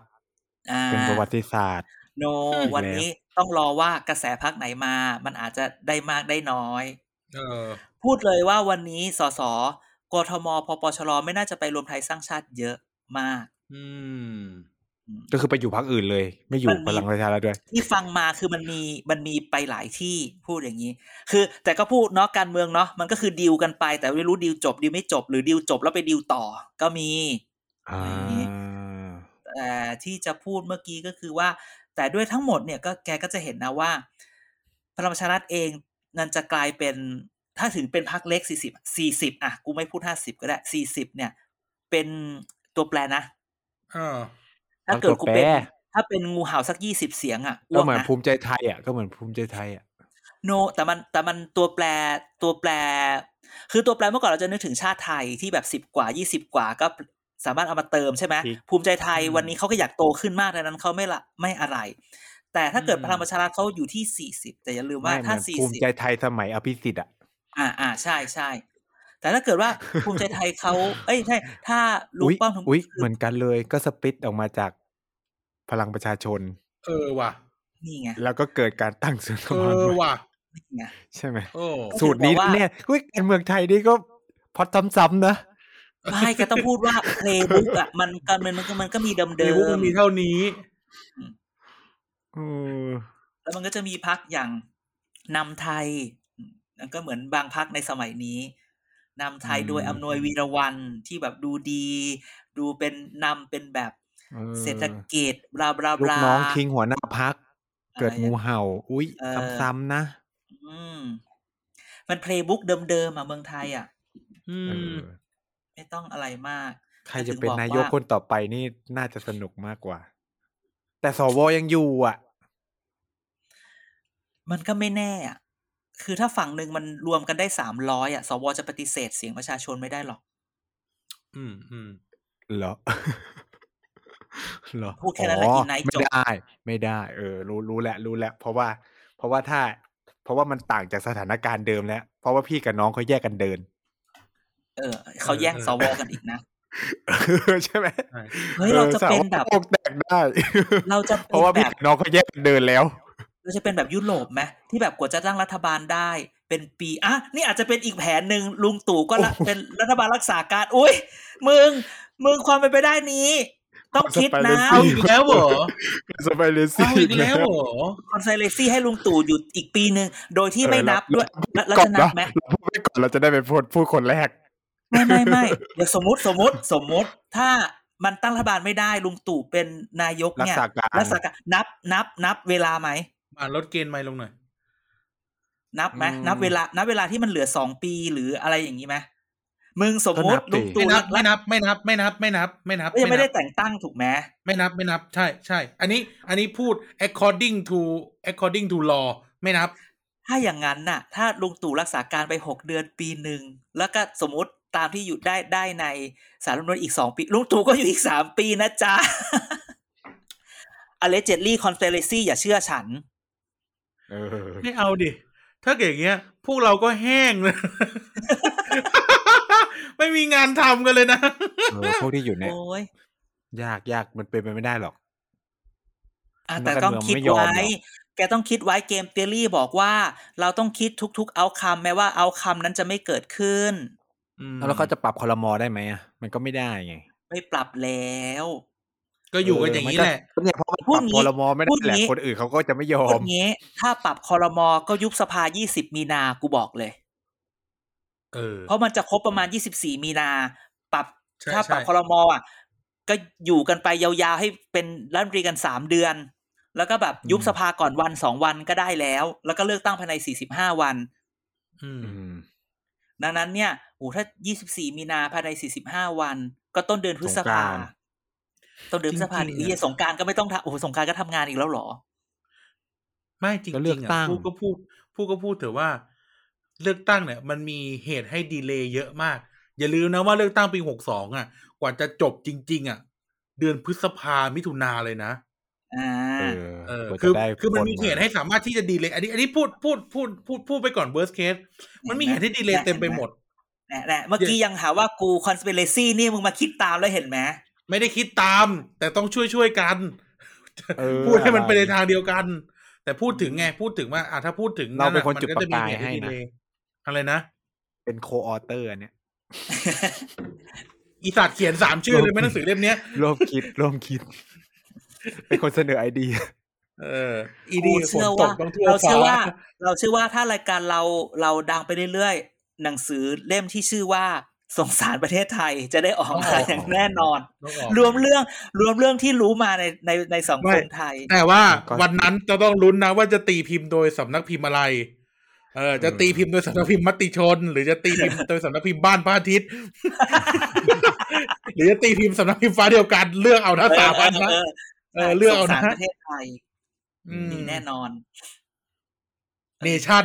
อ่าเป็นประวัติศาสตร์ โนอีกวันแล้วนี้ต้องรอว่ากระแสพักไหนมา มันอาจจะได้มากได้น้อยเออพูดเลยว่าวันนี้สส กทมพปชรไม่น่าจะไปรวมไทยสร้างชาติเยอะมาก อืม ก็คือไปอยู่พักอื่นเลย ไม่อยู่มันมีพลังประชารัฐด้วย ที่ฟังมาคือมันมีมันมีไปหลายที่พูดอย่างนี้ คือแต่ก็พูดเนาะการเมืองเนาะมันก็คือดีลกันไป แต่ไม่รู้ดีลจบดีลไม่จบ หรือดีลจบแล้วไปดีลต่อ ก็มีอ่าแต่ที่จะพูดเมื่อกี้ก็คือว่า แต่ด้วยทั้งหมดเนี่ยก็แกก็จะเห็นนะว่า พลังประชารัฐเองนั่นจะกลายเป็น ถ้าถึงเป็นพักเล็กสี่สิบสี่สิบอะ กูไม่พูดห้าสิบก็ได้สี่สิบเนี่ย เป็นตัวแปรนะเออถ้าเกิดกูเป็นตัวแปรถ้าเป็นงูเห่าสักยี่สิบเสียงอะอ้ก็วกเหมือนนะภูมิใจไทยอะก็เหมือนภูมิใจไทยอะโน แต่มันแต่มันตัวแปรตัวแปร คือตัวแปรเมื่อก่อนเราจะนึกถึงชาติไทยที่แบบสิบ10กว่ายี่สิบกว่าก็สามารถเอามาเติมใช่ไหมอีกภูมิใจไทยอืมวันนี้เขาก็อยากโตขึ้นมากดังนั้นเขาไม่ละไม่อะไร แต่ถ้าเกิดอืมพลังประชารัฐเขาอยู่ที่สี่สิบแต่อย่าลืมว่าไม่เหถ้ามือนสี่ภูมิสิบใจไทยสมัยอภิสิทธิ์อะ อ่า อ่า ใช่ใช่ แต่ถ้าเกิดว่าภูมิใจไทยเขา เอ้ย ใช่ ถ้าลุงอุ้ยป้อมทำอุ้ยคืเหมือนกันเลยก็สปลิตออกมาจากพลังประชาชน เออว่ะ นี่ไง แล้วก็เกิดการตั้งศูนย์เอกำลังอใหม่ว่ะ นี่ไง ใช่ไหมโอ้สูตรนี้บอกว่าเนี่ยอุ้ยการเมืองไทยนี่ก็พอซ้ำๆนะไม่ก็ต้องพูดว่าเพลย์บุ๊กอะ มันการเมืองมันก็มันก็มีเดิมเดเดิวุมมันมีเท่านี้เออแล้วมันก็จะมีพักอย่างนำไทยนั่น ก็เหมือนบางพักในสมัยนี้นำไทยโดยอำนวยวีรวันที่แบบดูดี ดูเป็นนำเป็นแบบออเศรษฐกิจบลาบลาบลูกลาน้องทิ้งหัวหน้าพัก เกิดอะไรงูเห่า อุ้ยเออซ้ำๆนะอืมมันเพลย์บุ๊กเดิมๆอะเมืองไทยอะอืเอมอไม่ต้องอะไรมาก ใครจะเป็นแต่ถึงบอกนายกว่าคนต่อไปนี่น่าจะสนุกมากกว่า แต่สวยังอยู่อะ มันก็ไม่แน่อะ คือถ้าฝั่งหนึ่งมันรวมกันได้สามร้อยอะสวจะปฏิเสธเสียงประชาชนไม่ได้หรอก อืมอืมเหรอเหรอพูดแค่นั้นแหละอ๋ออีไนท์ไม่จบได้ ไม่ได้ เออ รู้รู้แล้วรู้แล้วเพราะว่า เพราะว่าถ้า เพราะว่ามันต่างจากสถานการณ์เดิมแล้ว เพราะว่าพี่กับน้องเขาแยกกันเดิน เออเขาแย่งสวกันอีกนะใช่ไหมใช่เฮ้ยเราจะเป็นแบบออสาวกแตกได้ เราจะเพเป็นราะว่าแบพี่บกับน้องเขาแยกกันเดินแล้ว เราจะเป็นแบบยุโรปไหมที่แบบกว่าจะตั้งรัฐบาลได้ เป็นปีอะนี่อาจจะเป็นอีกแผนหนึ่งลุงตู่ก็ละเป็นรัฐบาลรักษาการอุ้ยมึงมึงความเป็นไปได้นี้ ต้องคิดนะ Conspiracy เอาอีกแล้วเหรอสไปเลซี่เอาอีกแล้วเหรอคอนไซเลซี่ให้ลุงตู่อยู่อีกปีหนึ่งโดยที่ไม่นับด้วยแล้วแล้วก่อจะนนับนะไหมเราพูดไปก่อนเราจะได้เป็นพูดพูดคนแรก ไม่ไม่ไม่เดี๋ยวสมมติสมมติสมมติถ้ามันตั้งรัฐบาลไม่ได้ลุงตู่เป็นนายกรักเนี่ยษาการรักษาการนับนับนับเวลาไหม อ่านลดเกณฑ์ไม่ลงหน่อย นับไหมอืมนับเวลา นับเวลาที่มันเหลือสองปีหรืออะไรอย่างนี้ไหมมึงสมมติก็นับดิลุงไม่ตู่นับไม่นับ ไม่นับ ไม่นับ ไม่นับ ไม่นับก็ยังไม่ได้นับแต่งตั้งถูกไหมไม่นับไม่นับ ใช่ใช่ อันนี้ อันนี้พูด according to according to law ไม่นับ ถ้าอย่างนั้นน่ะ ถ้าลุงตู่รักษาการไปหกเดือนปีหนึ่งแล้วก็สมมติตามที่อยู่ได้ได้ในสารรัฐธรรมนูญอีกสองปี ลุงตู่ก็อยู่อีกสามปีนะจ๊ะ allegedly conspiracy อย่าเชื่อฉันเออ ไม่เอาดิ ถ้าเกิดอย่างเงี้ย พวกเราก็แห้งเลยไม่มีงานทำกันเลยนะเออพวกที่อยู่เนี่ยโอ้ยยากยากมันเป็นไปไม่ได้หรอกอะนัแต่กการต้องเมืองคิดไม่ยอมไว้หรอกแกต้องคิดไว้เกมเทอรี่บอกว่า เราต้องคิดทุกๆเอาคำแม้ว่าเอาคำนั้นจะไม่เกิดขึ้นอืมแล้วเขาจะปรับคอรมอได้ไหมอะ มันก็ไม่ได้ไง ไม่ปรับแล้ว ก็อยู่กันอย่างนี้แหละก็เนี่ยเพราะมันพูปดรับงี้คอรมอไม่ได้พูดแหละงี้คนอื่นเขาก็จะไม่ยอพูมดงี้ ถ้าปรับคอรมอก็ยุบสภา20มีนากูบอกเลย เออ เพราะมันจะครบประมาณ24มีนา ปรับใช่ถ้าปรับใช่คอรมออะ ก็อยู่กันไปยาวๆให้เป็นรัฐมนตรีกัน3เดือน แล้วก็แบบยุบสภาก่อนวันสองวันก็ได้แล้ว แล้วก็เลือกตั้งภายใน45วันอืมอืม ดังนั้นเนี่ยโอ้ถ้า24มีนาภายใน45วัน ก็ต้นเดือนพฤษภาสงกราน ต์ต้นเดือนพฤษภาจริงๆอีอะสงกรารก็ไม่ต้องทำโอ้โหสงกรารก็ทำงานอีกแล้วเหรอ ไม่จริงก็เลืๆอกอะตั้งพูดก็พูดพูดก็พูดเถอะว่า เลือกตั้งเนี่ย มันมีเหตุให้ delay เยอะมาก อย่าลืมนะว่าเลือกตั้งปีหกสองอะ กว่าจะจบจริง ๆ อะ เดือนพฤษภามิถุนาเลยนะอ่าเออเออกว่าคือจะได้คือมันผลมีเหตุให้สามารถที่จะ delay อันนี้ อันนี้พูดพูดพูดพูดพูดไปก่อน worst case มันมีเหตุให้ delay เต็มไปหมดแน่แน่เมื่อกี้ยังหาว่ากู conspiracy นี่มึงมาคิดตามแล้วเห็นไหม ไม่ได้คิดตาม แต่ต้องช่วยช่วยๆกันเออพูดให้มันไปในอะไรทางเดียวกัน แต่พูดถึงไงพูดถึงว่าอะถ้าพูดถึงเราเป็นคนมัจุดก็จมีประกายเหตุให้นะดีเลย์อะไรนะ เป็นโคออเตอร์เนี่ยอีสัตว์เขียนสามชื่อเลยไหมหนังสือเล่มเนี้ยร่วมคิดร่วมคิด เป็นคนเสนอไอเดียเอออีดีกูฝนเชื่อตว่ากต้องทั่วเราเชื่อฟ้าว่า เราเชื่อว่าถ้ารายการเราเราดังไปเรื่อยๆหนังสือเล่มที่ชื่อว่า สงสารประเทศไทยจะได้ออกมาอย่างแน่นอนต้องออกรวมเรื่องรวมเรื่องที่รู้มาในในในสังคมไม่ไทย แต่ว่าก็วันนั้นจะต้องลุ้นนะว่าจะตีพิมพ์โดยสำนักพิมพ์อะไรเออจะตีพิมพ์โดยสำนักพิมพ์มติชน หรือจะตีพิมพ์โดยสำนักพิมพ์บ้านพระอาทิตย์ หรือจะตีพิมพ์สำนักพิมพ์ฟ้าเดียวกันเลือกเอานะสามอันนะเออเออเลือกเอาสงสานะรประเทศไทยอืมมีแน่นอน เนชั่น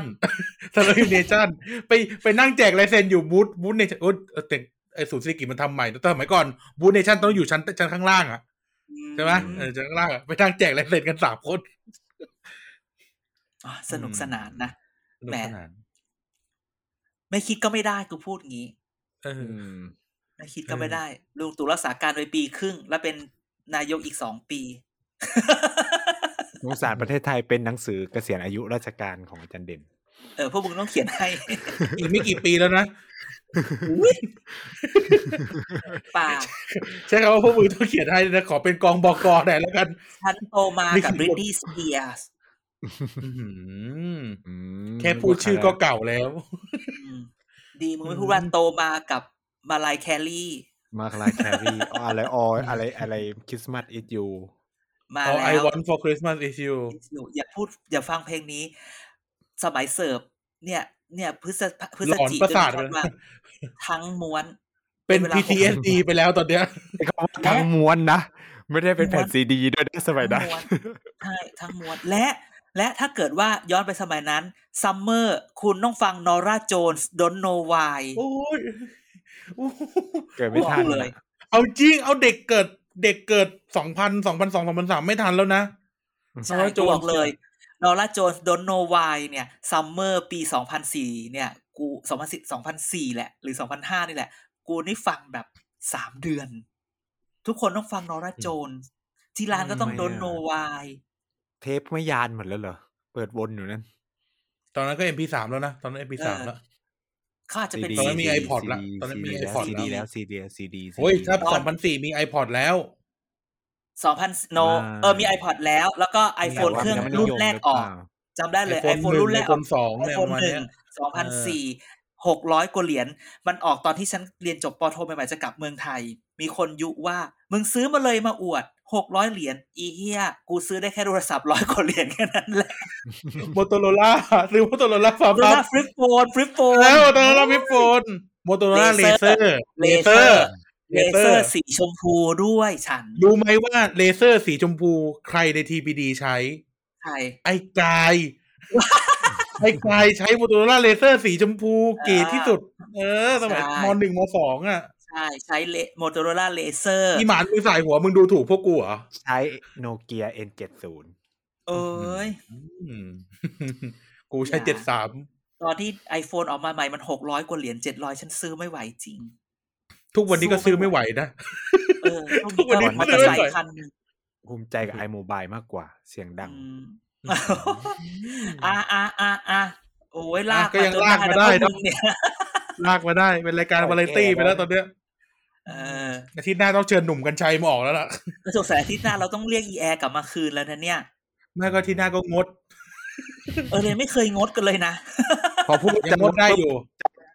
สำนักพิมพ์เนชั่นไปไปนั่งแจกลายเซ็นอยู่บูธบูธเนชั่นโอ้ยเออแต่ไอศูนย์เศรษฐกิจมันทำใหม่แต่สมัยก่อนบูธเนชั่นต้องอยู่ชั้นชั้นข้างล่างอะใช่ไหมเออชั้นข้างล่างอะไปนั่งแจกลายเซ็นกันสามคนอะสนุกสนานนะสนุกแหมสนานไม่คิดก็ไม่ได้กูพูดงี้เอออืมไม่คิดก็ไม่ได้ลุงตู่รักษาการไปปีครึ่ง แล้วเป็นนายกอีกสองปี สงสารประเทศไทยเป็นหนังสือเกษียณอายุราชการของอาจารย์เด่น เออพวกมึงต้องเขียนให้ อีกไม่กี่ปีแล้วนะป่าใช่ครับว่าพวกมึงต้องเขียนให้นะขอเป็นกองบอกอหน่อยแล้วกันฉันโตมากับนี่บคือริ t นี s สเปียร์อื้อหืออืมแค่พูดชื่อก็เก่าแล้ว ดีมึงไม่พูดว่าโตมากับมาลายแคลรี่ มาคลายแครีอ๋ออะไรอออะไรอะไรคริสต์มาสอิทยู มา All แล้ I ว want for Christmas is you อย่าพูดอย่าฟังเพลงนี้ สมัยเสิร์ฟเนี่ย เนี่ยพฤศพฤหศลอนจิประสาทจนเลยมาทั้งม้วน เป็นเวลา PTSD ไปแล้วตอนเนี้ยทั้งม้วนนะ ไม่ได้เป็นแผ่นม้วนซีดีด้วยนะสมัยนั้นทั้งม้วนใช่ทั้งม้วนและและถ้าเกิดว่าย้อนไปสมัยนั้นซัมเมอร์คุณต้องฟังนอร่าโจนส์ดนโนวายโอ้ยโอ้โหเกิดไม่ทันบอกเลยนะเอาจริง เอาเด็กเกิด เด็กเกิดสองพันสองพันสองสองพันสามไม่ทันแล้วนะใช่ Norah กูบอก Jones เลย Norah Jones Don't Know Why เนี่ย summer ปีสองพันสี่เนี่ยกูสองพันสิสองพันสี่แหละ หรือสองพันห้านี่แหละ กูนี่ฟังแบบสามเดือน ทุกคนต้องฟัง Norah Jones ที่ร้านก็ต้องทำไม Don't Know Whyเทปไม่ยานหมดแล้วเหรอ เปิดวนอยู่นั่น ตอนนั้นก็ MP3 แล้วนะ ตอนนั้น MP3 แล้ว เขาอาจจะเป็นตอนนั้นมี CD iPod ละตอนนั้นมี iPod ซีดีแล้แล้ววซีดีซีดีโอ้ยถ้าสองพันสี่มี iPod แล้วสองพันโนอ่าเออมี iPod แล้ว แล้วก็ iPhone เครื่องรุ่นแรกออกจำได้เลย iPhone iPhone หนึ่งรุ่นแรกออก iPhone สองเนี่ย iPhone ประมาณหเนี้นึ่ยงสองพันสี่หกร้อยกว่าเหรียญมันออกตอนที่ฉันเรียนจบปโทใหม่ๆจะกลับเมืองไทย มีคนยุว่า มึงซื้อมาเลยมาอวด หกร้อยเหรียญอีเฮียกูซื้อได้แค่โทรศัพท์ร้อยกว่าเหรียญแค่นั้นแหละโมโตโรล่าซื้อโมโตโรล่าฟาโทรบัศัพท์ฟลิปโฟนฟลิปโฟนแล้วโมโตโรล่าฟิปโฟนโมโตโรล่าเลเซอร์เลเซอร์เลเซอร์สีชมพูด้วยฉัน รู้ไหมว่า Razr สีชมพูใครใน TPD ใช้ใช่ไอ้กาย ไอ้กายใช้ Motorola Razr สีชมพูเก๋ที่สุด เออ สมัยมหนึ่งมสองอะ ใช่ใช้เล Motorola Razr อีหมานมือสายหัวมึงดูถูกพวกกูเหรอ ใช้โนเกีย N70 เอ้ยอืมกูใช้อย่าเจ็ดสามตอนที่ iPhone ออกมาใหม่มันหกร้อยกว่าเหรียญเจ็ดร้อยฉันซื้อไม่ไหวจริง ทุกวันนี้ก็ซื้อไม่ไหวนะเออพวกทุกวันนี้ก็มอเตอร์ไซค์คันหนึ่งภูมิใจกับ iMobile มากกว่าเสียงดังอืมอ่าอ่าอ่าอ่าโอ้ยลากก็ยังจนลากมาได้แล้วพวเนอะกมึงเนี่ยลากมาได้ เป็นรายการวาไรตี้ไปแล้วตอนเนี้ยเอออาทิตย์หน้าต้องเชิญหนุ่มกัญชัยมาออกแล้วล่ะสงสัยอาทิตย์หน้าเราต้องเรียกอีแอร์กลับมาคืนแล้วนะเนี่ยแม่ก็อาที่หน้าก็งด เออเลยไม่เคยงดกันเลยนะ พอพูดยัจะงงดได้อยู่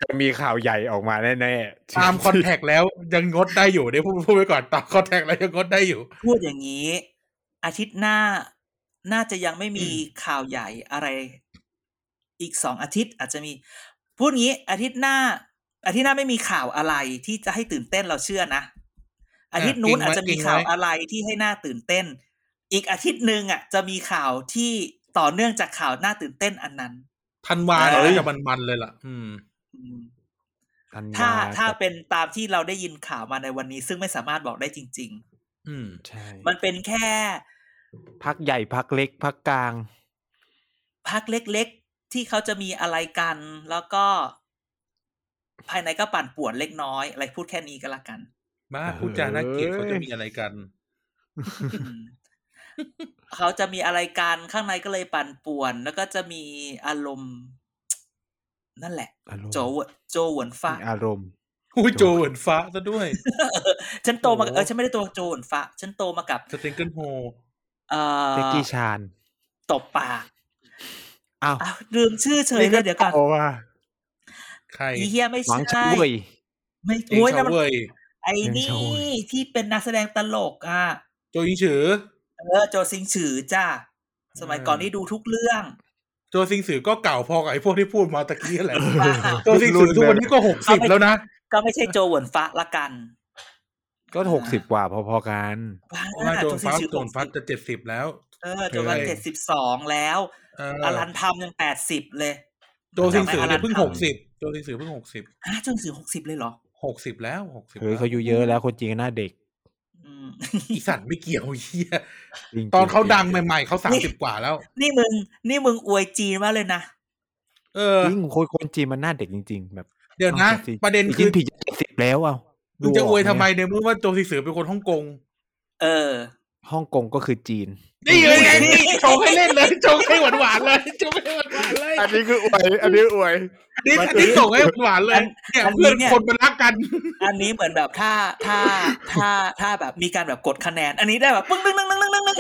จะมีข่าวใหญ่ออกมาแน่ๆตามคอนแทคแล้วยังงดได้อยู่เดี๋ยวพูดพูดไปก่อนตามคอนแทคแล้วยังงดได้อยู่ พูดอย่างนี้ อาทิตย์หน้าน่าจะยังไม่มีข่าวใหญ่อะไร อีกสองอาทิตย์อาจจะมี พูดงี้อาทิตย์หน้า อาทิตย์หน้าไม่มีข่าวอะไรที่จะให้ตื่นเต้นเราเชื่อนะอาทิตย์นู้นเก่งไว้อาจจะมีเก่งไว้ข่าวอะไรที่ให้น่าตื่นเต้น อีกอาทิตย์หนึ่งอะ จะมีข่าวที่ต่อเนื่องจากข่าวน่าตื่นเต้นอันนั้นธันวาเนี่ยเอ้ยน่าจะมันๆเลยล่ะ อืมอืมธันวถ้าถ้ากับเป็นตามที่เราได้ยินข่าวมาในวันนี้ ซึ่งไม่สามารถบอกได้จริงอืมใช่ๆมันเป็นแค่พักใหญ่พักเล็กพักกลางพักเล็กๆที่เขาจะมีอะไรกัน แล้วก็ ภายในก็ปั่นป่วนเล็กน้อยอะไรพูดแค่นี้ก็แล้วกันมาพูดจาน่าเกลียดเขาจะมีอะไรกันอืมเขาจะมีอะไรกันข้างในก็เลยปั่นป่วน แล้วก็จะมีอารมณ์ นั่นแหละอารมณ์โจวโจหวนฟ้ามีอารมณ์อุ้ยโจเหวนฟ้าซะด้วย ฉันโตมากับโอ้เออฉันไม่ได้โตโจหวนฟ้า ฉันโตมากับสเต็งเกิลโฮเอ่อเจ๊กี้ชานตบปากอ้าวอ้าวลืมชื่อเฉยเลยเดี๋ยวก่อนโอ้ว่า ใครอีเฮียไม่หวังใช่ช่วยไม่เองโอ้ยชานั่นมันเว่ยไอ้เองนี่ชาเว่ยที่เป็นนักแสดงตลกอะ โจยิงฉือ เออ โจซิงฉือจ้า สมัยก่อนนี่ดูทุกเรื่อง โจซิงฉือก็เก่าพอกับไอ้พวกที่พูดมาตะกี้แหละว่าโจซิงฉือทุกวันนี้ก็หกสิบแล้วนะ ก็ไม่ใช่โจหวนฟ้าละกัน ก็หกสิบกว่าพอๆกันว่าโจนฟ้าซิงฉือโจนฟ้าจะเจ็ดสิบแล้ว เออ โจวันเออเจ็ดสิบสองแล้วเอออลันทำยังแปดสิบเลย โจซิงฉือจำไม่เนี่ยเพิ่งอลัหนกทำสิบ โจซิงฉือเพิ่งหกสิบฮะโจนสื่อหกสิบเลยเหรอหกสิบแล้วหกสิบเฮ้ยเขาอายู่เยอะแล้วคนจีนก็หน้าเด็กอืมอีสัตว์ไม่เกี่ยวเฮียจริงๆตอนเขาดังใหม่ ๆเขาสามสิบกว่าแล้ว นี่มึง นี่มึงอวยจีนมากเลยนะ เออ จริงคนคนจีนมันหน้าเด็กจริง ๆ แบบเดี๋ยวนะอาสิประเด็นจคืริองๆผิดเจ็ดสิบแล้วอะมึงจะอวยดูกทำไมหในเมื่อว่าโจซิงฉือเป็นคนฮ่องกง เออ ฮ่องกงก็คือจีน นี่เลยไงนี่โชว์ให้เล่นเลยโชว์ให้หวานหวานๆเลยโชว์ให้หวานหวานๆเลย อันนี้คืออวย อันนี้อวยนี่อันนี้ส่งให้หวานๆเลยอันเนี่ยอันนี้เพื่อนเนี่ยคนมันรักกัน อันนี้เหมือนแบบถ้าถ้าถ้าถ้าแบบมีการแบบกดคะแนน อันนี้ได้แบบปึ้งนึงนึงนึงนึงนึงนึง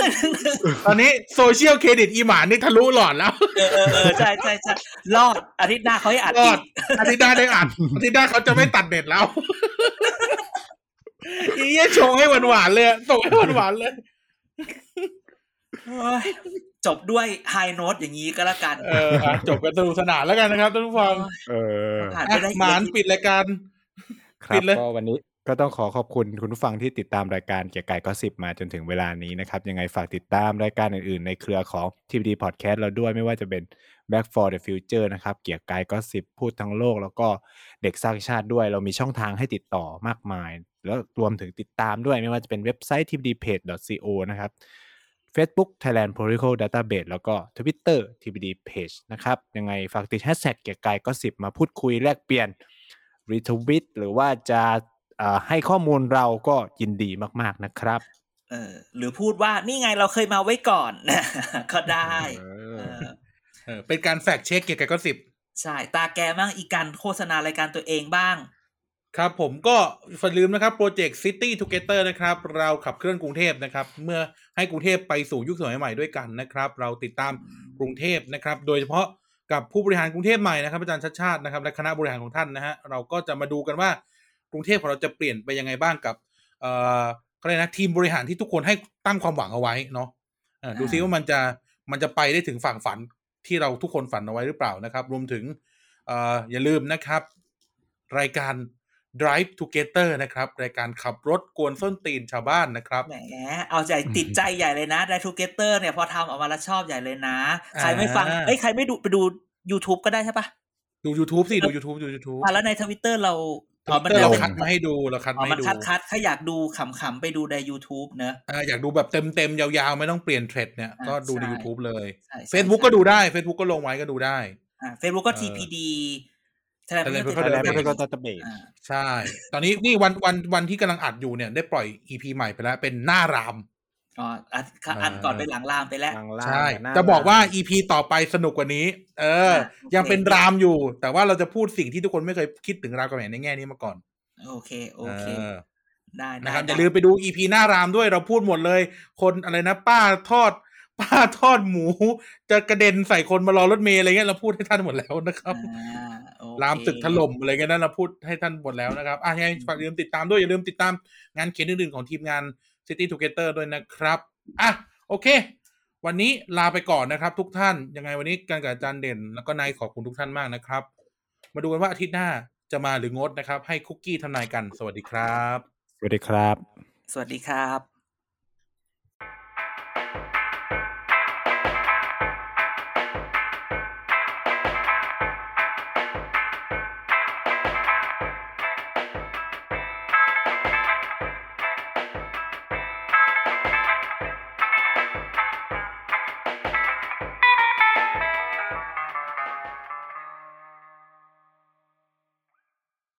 นึงตอนนี้ social credit อีหมานนี่ทะลุหลอดแล้วเออเออเออใช่ใช่ใช่รอดอาทิตย์หน้าเขาให้อัดรออีดกอาทิตย์หน้าได้อ่านอาทิตย์หน้าเขาจะไม่ตัดเน็ตแล้ว อีเหี้ยชงให้หวานหวานๆเลยอะส่งให้หวานหวานๆเลยโอ้ยจบด้วย high note อย่างนี้ก็แล้วกัน เอออะจบกันสนุกสนานแล้วกันนะครับท่านผู้ฟังเออผ่านไปอะได้หมานปิดรายการครัปิบดเลยก็วันนี้ก็ต้องขอขอบคุณคุณผู้ฟังที่ติดตามรายการเกียร์กายก็สิบมาจนถึงเวลานี้นะครับ ยังไงฝากติดตามรายการอื่นๆ ในเครือของ TVD Podcast เราด้วยไม่ว่าจะเป็น Back for the Future นะครับ เกียร์กายก็สิบพูดทั้งโลก แล้วก็เด็กสร้างชาติด้วย เรามีช่องทางให้ติดต่อมากมาย แล้วรวมถึงติดตามด้วยไม่ว่าจะเป็นเว็บไซต์ tvdpage.co นะครับ Facebook Thailand Political Database แล้วก็ Twitter TBD Page นะครับ ยังไงฝากติดแฮชแท็กเกียร์กายก็สิบมาพูดคุยแลกเปลี่ยนรีทวิตหรือว่าจะเอ่อให้ข้อมูลเราก็ยินดีมาก ๆนะครับเออหรือพูดว่านี่ไงเราเคยมาไว้ก่อน ก็ได้เอเอออเออเป็นการแฟกเช็คเกี่ยวกับก็สิบใช่ ตาแกมั่งอีการโฆษณารายการตัวเองบ้าง ครับผมก็อย่าลืมนะครับโปรเจกต์ City Together นะครับ เราขับเคลื่อนกรุงเทพนะครับ เมื่อให้กรุงเทพไปสู่ยุคสมัยใหม่ด้วยกันนะครับ เราติดตามกรุงเทพนะครับ โดยเฉพาะกับผู้บริหารกรุงเทพใหม่นะครับอาจารย์ชัดชาตินะครับและคณะบริหารของท่านนะฮะเราก็จะมาดูกันว่ากรุงเทพของเราจะเปลี่ยนไปยังไงบ้างกับเอ่อเขาเรียกนะทีมบริหารที่ทุกคนให้ตั้งความหวังเอาไว้เนาะอ่าดูซิว่ามันจะมันจะไปได้ถึงฝั่งฝัน ที่เราทุกคนฝันเอาไว้หรือเปล่านะครับ รวมถึงเอ่ออย่าลืมนะครับ รายการ Drive Together นะครับ รายการขับรถกวนส้นตีนชาวบ้านนะครับแหมเอาใจติดใจใหญ่เลยนะไดทูเกเตอร์เนี่ยพอทำออกมาแล้วชอบใหญ่เลยนะ ใครไม่ฟังอ่าเอ้ยใครไม่ดูไปดู YouTube ก็ได้ใช่ปะดู YouTube สิ ดู YouTube ดู YouTube อะแล้วในทวิตเตอร์เรา อ๋อมัน Twitter เราเป็นคัดมาให้ดูเราคัดอ๋อมามันให้ดูคัดคัดถ้าอยากดูขำๆไปดูใน YouTube เนอะอ่าอยากดูแบบเต็มเต็มๆ ยาวๆ ไม่ต้องเปลี่ยนเทรดเนี่ยอ่าก็ดูในใช่ YouTube เลยใช่ใช่ Facebook ใช่ก็ดูได้ Facebook ก็ลงไว้ก็ดูได้อ่าเฟซบุ๊กก็เออ TPD Thailand Thailand Political ไทยแลนด์ Database ไม่ก็ตัตเบสอ่าใช่ ตอนนี้นี่วันวันวันที่กำลังอัดอยู่เนี่ย ได้ปล่อย EP ใหม่ไปแล้ว เป็นหน้าราม อ๋ออันอันก่อนไปหลังลามไปแล้วใช่จะบอกว่า EP ต่อไปสนุกกว่านี้ เอออะโอเคยังเป็นรามอยู่ แต่ว่าเราจะพูดสิ่งที่ทุกคนไม่เคยคิดถึงรามกำแหงในแง่นี้มาก่อน โอเค โอเคเออได้ได้นะครับอได้ย่าลืมไปดู EP หน้ารามด้วยเราพูดหมดเลย คนอะไรนะ ป้าทอด ป้าทอดหมู จะกระเด็นใส่คนมารอรถเมล์อะไรเงี้ยเราพูดให้ท่านหมดแล้วนะครับอ่าโอเครามตึกถล่มอะไรเงี้ยนั่นเราพูดให้ท่านหมดแล้วนะครับอะยังไงฝากอย่าลืมติดตามด้วยอย่าลืมติดตามงานเขียนอื่นๆของทีมงาน City Together ด้วยนะครับอะโอเค วันนี้ลาไปก่อนนะครับทุกท่าน ยังไงวันนี้การกับอาจารย์เด่น แล้วก็นายขอบคุณทุกท่านมากนะครับ มาดูกันว่าอาทิตย์หน้าจะมาหรืองดนะครับ ให้คุกกี้ทำนายกัน สวัสดีครับ สวัสดีครับ สวัสดีครับ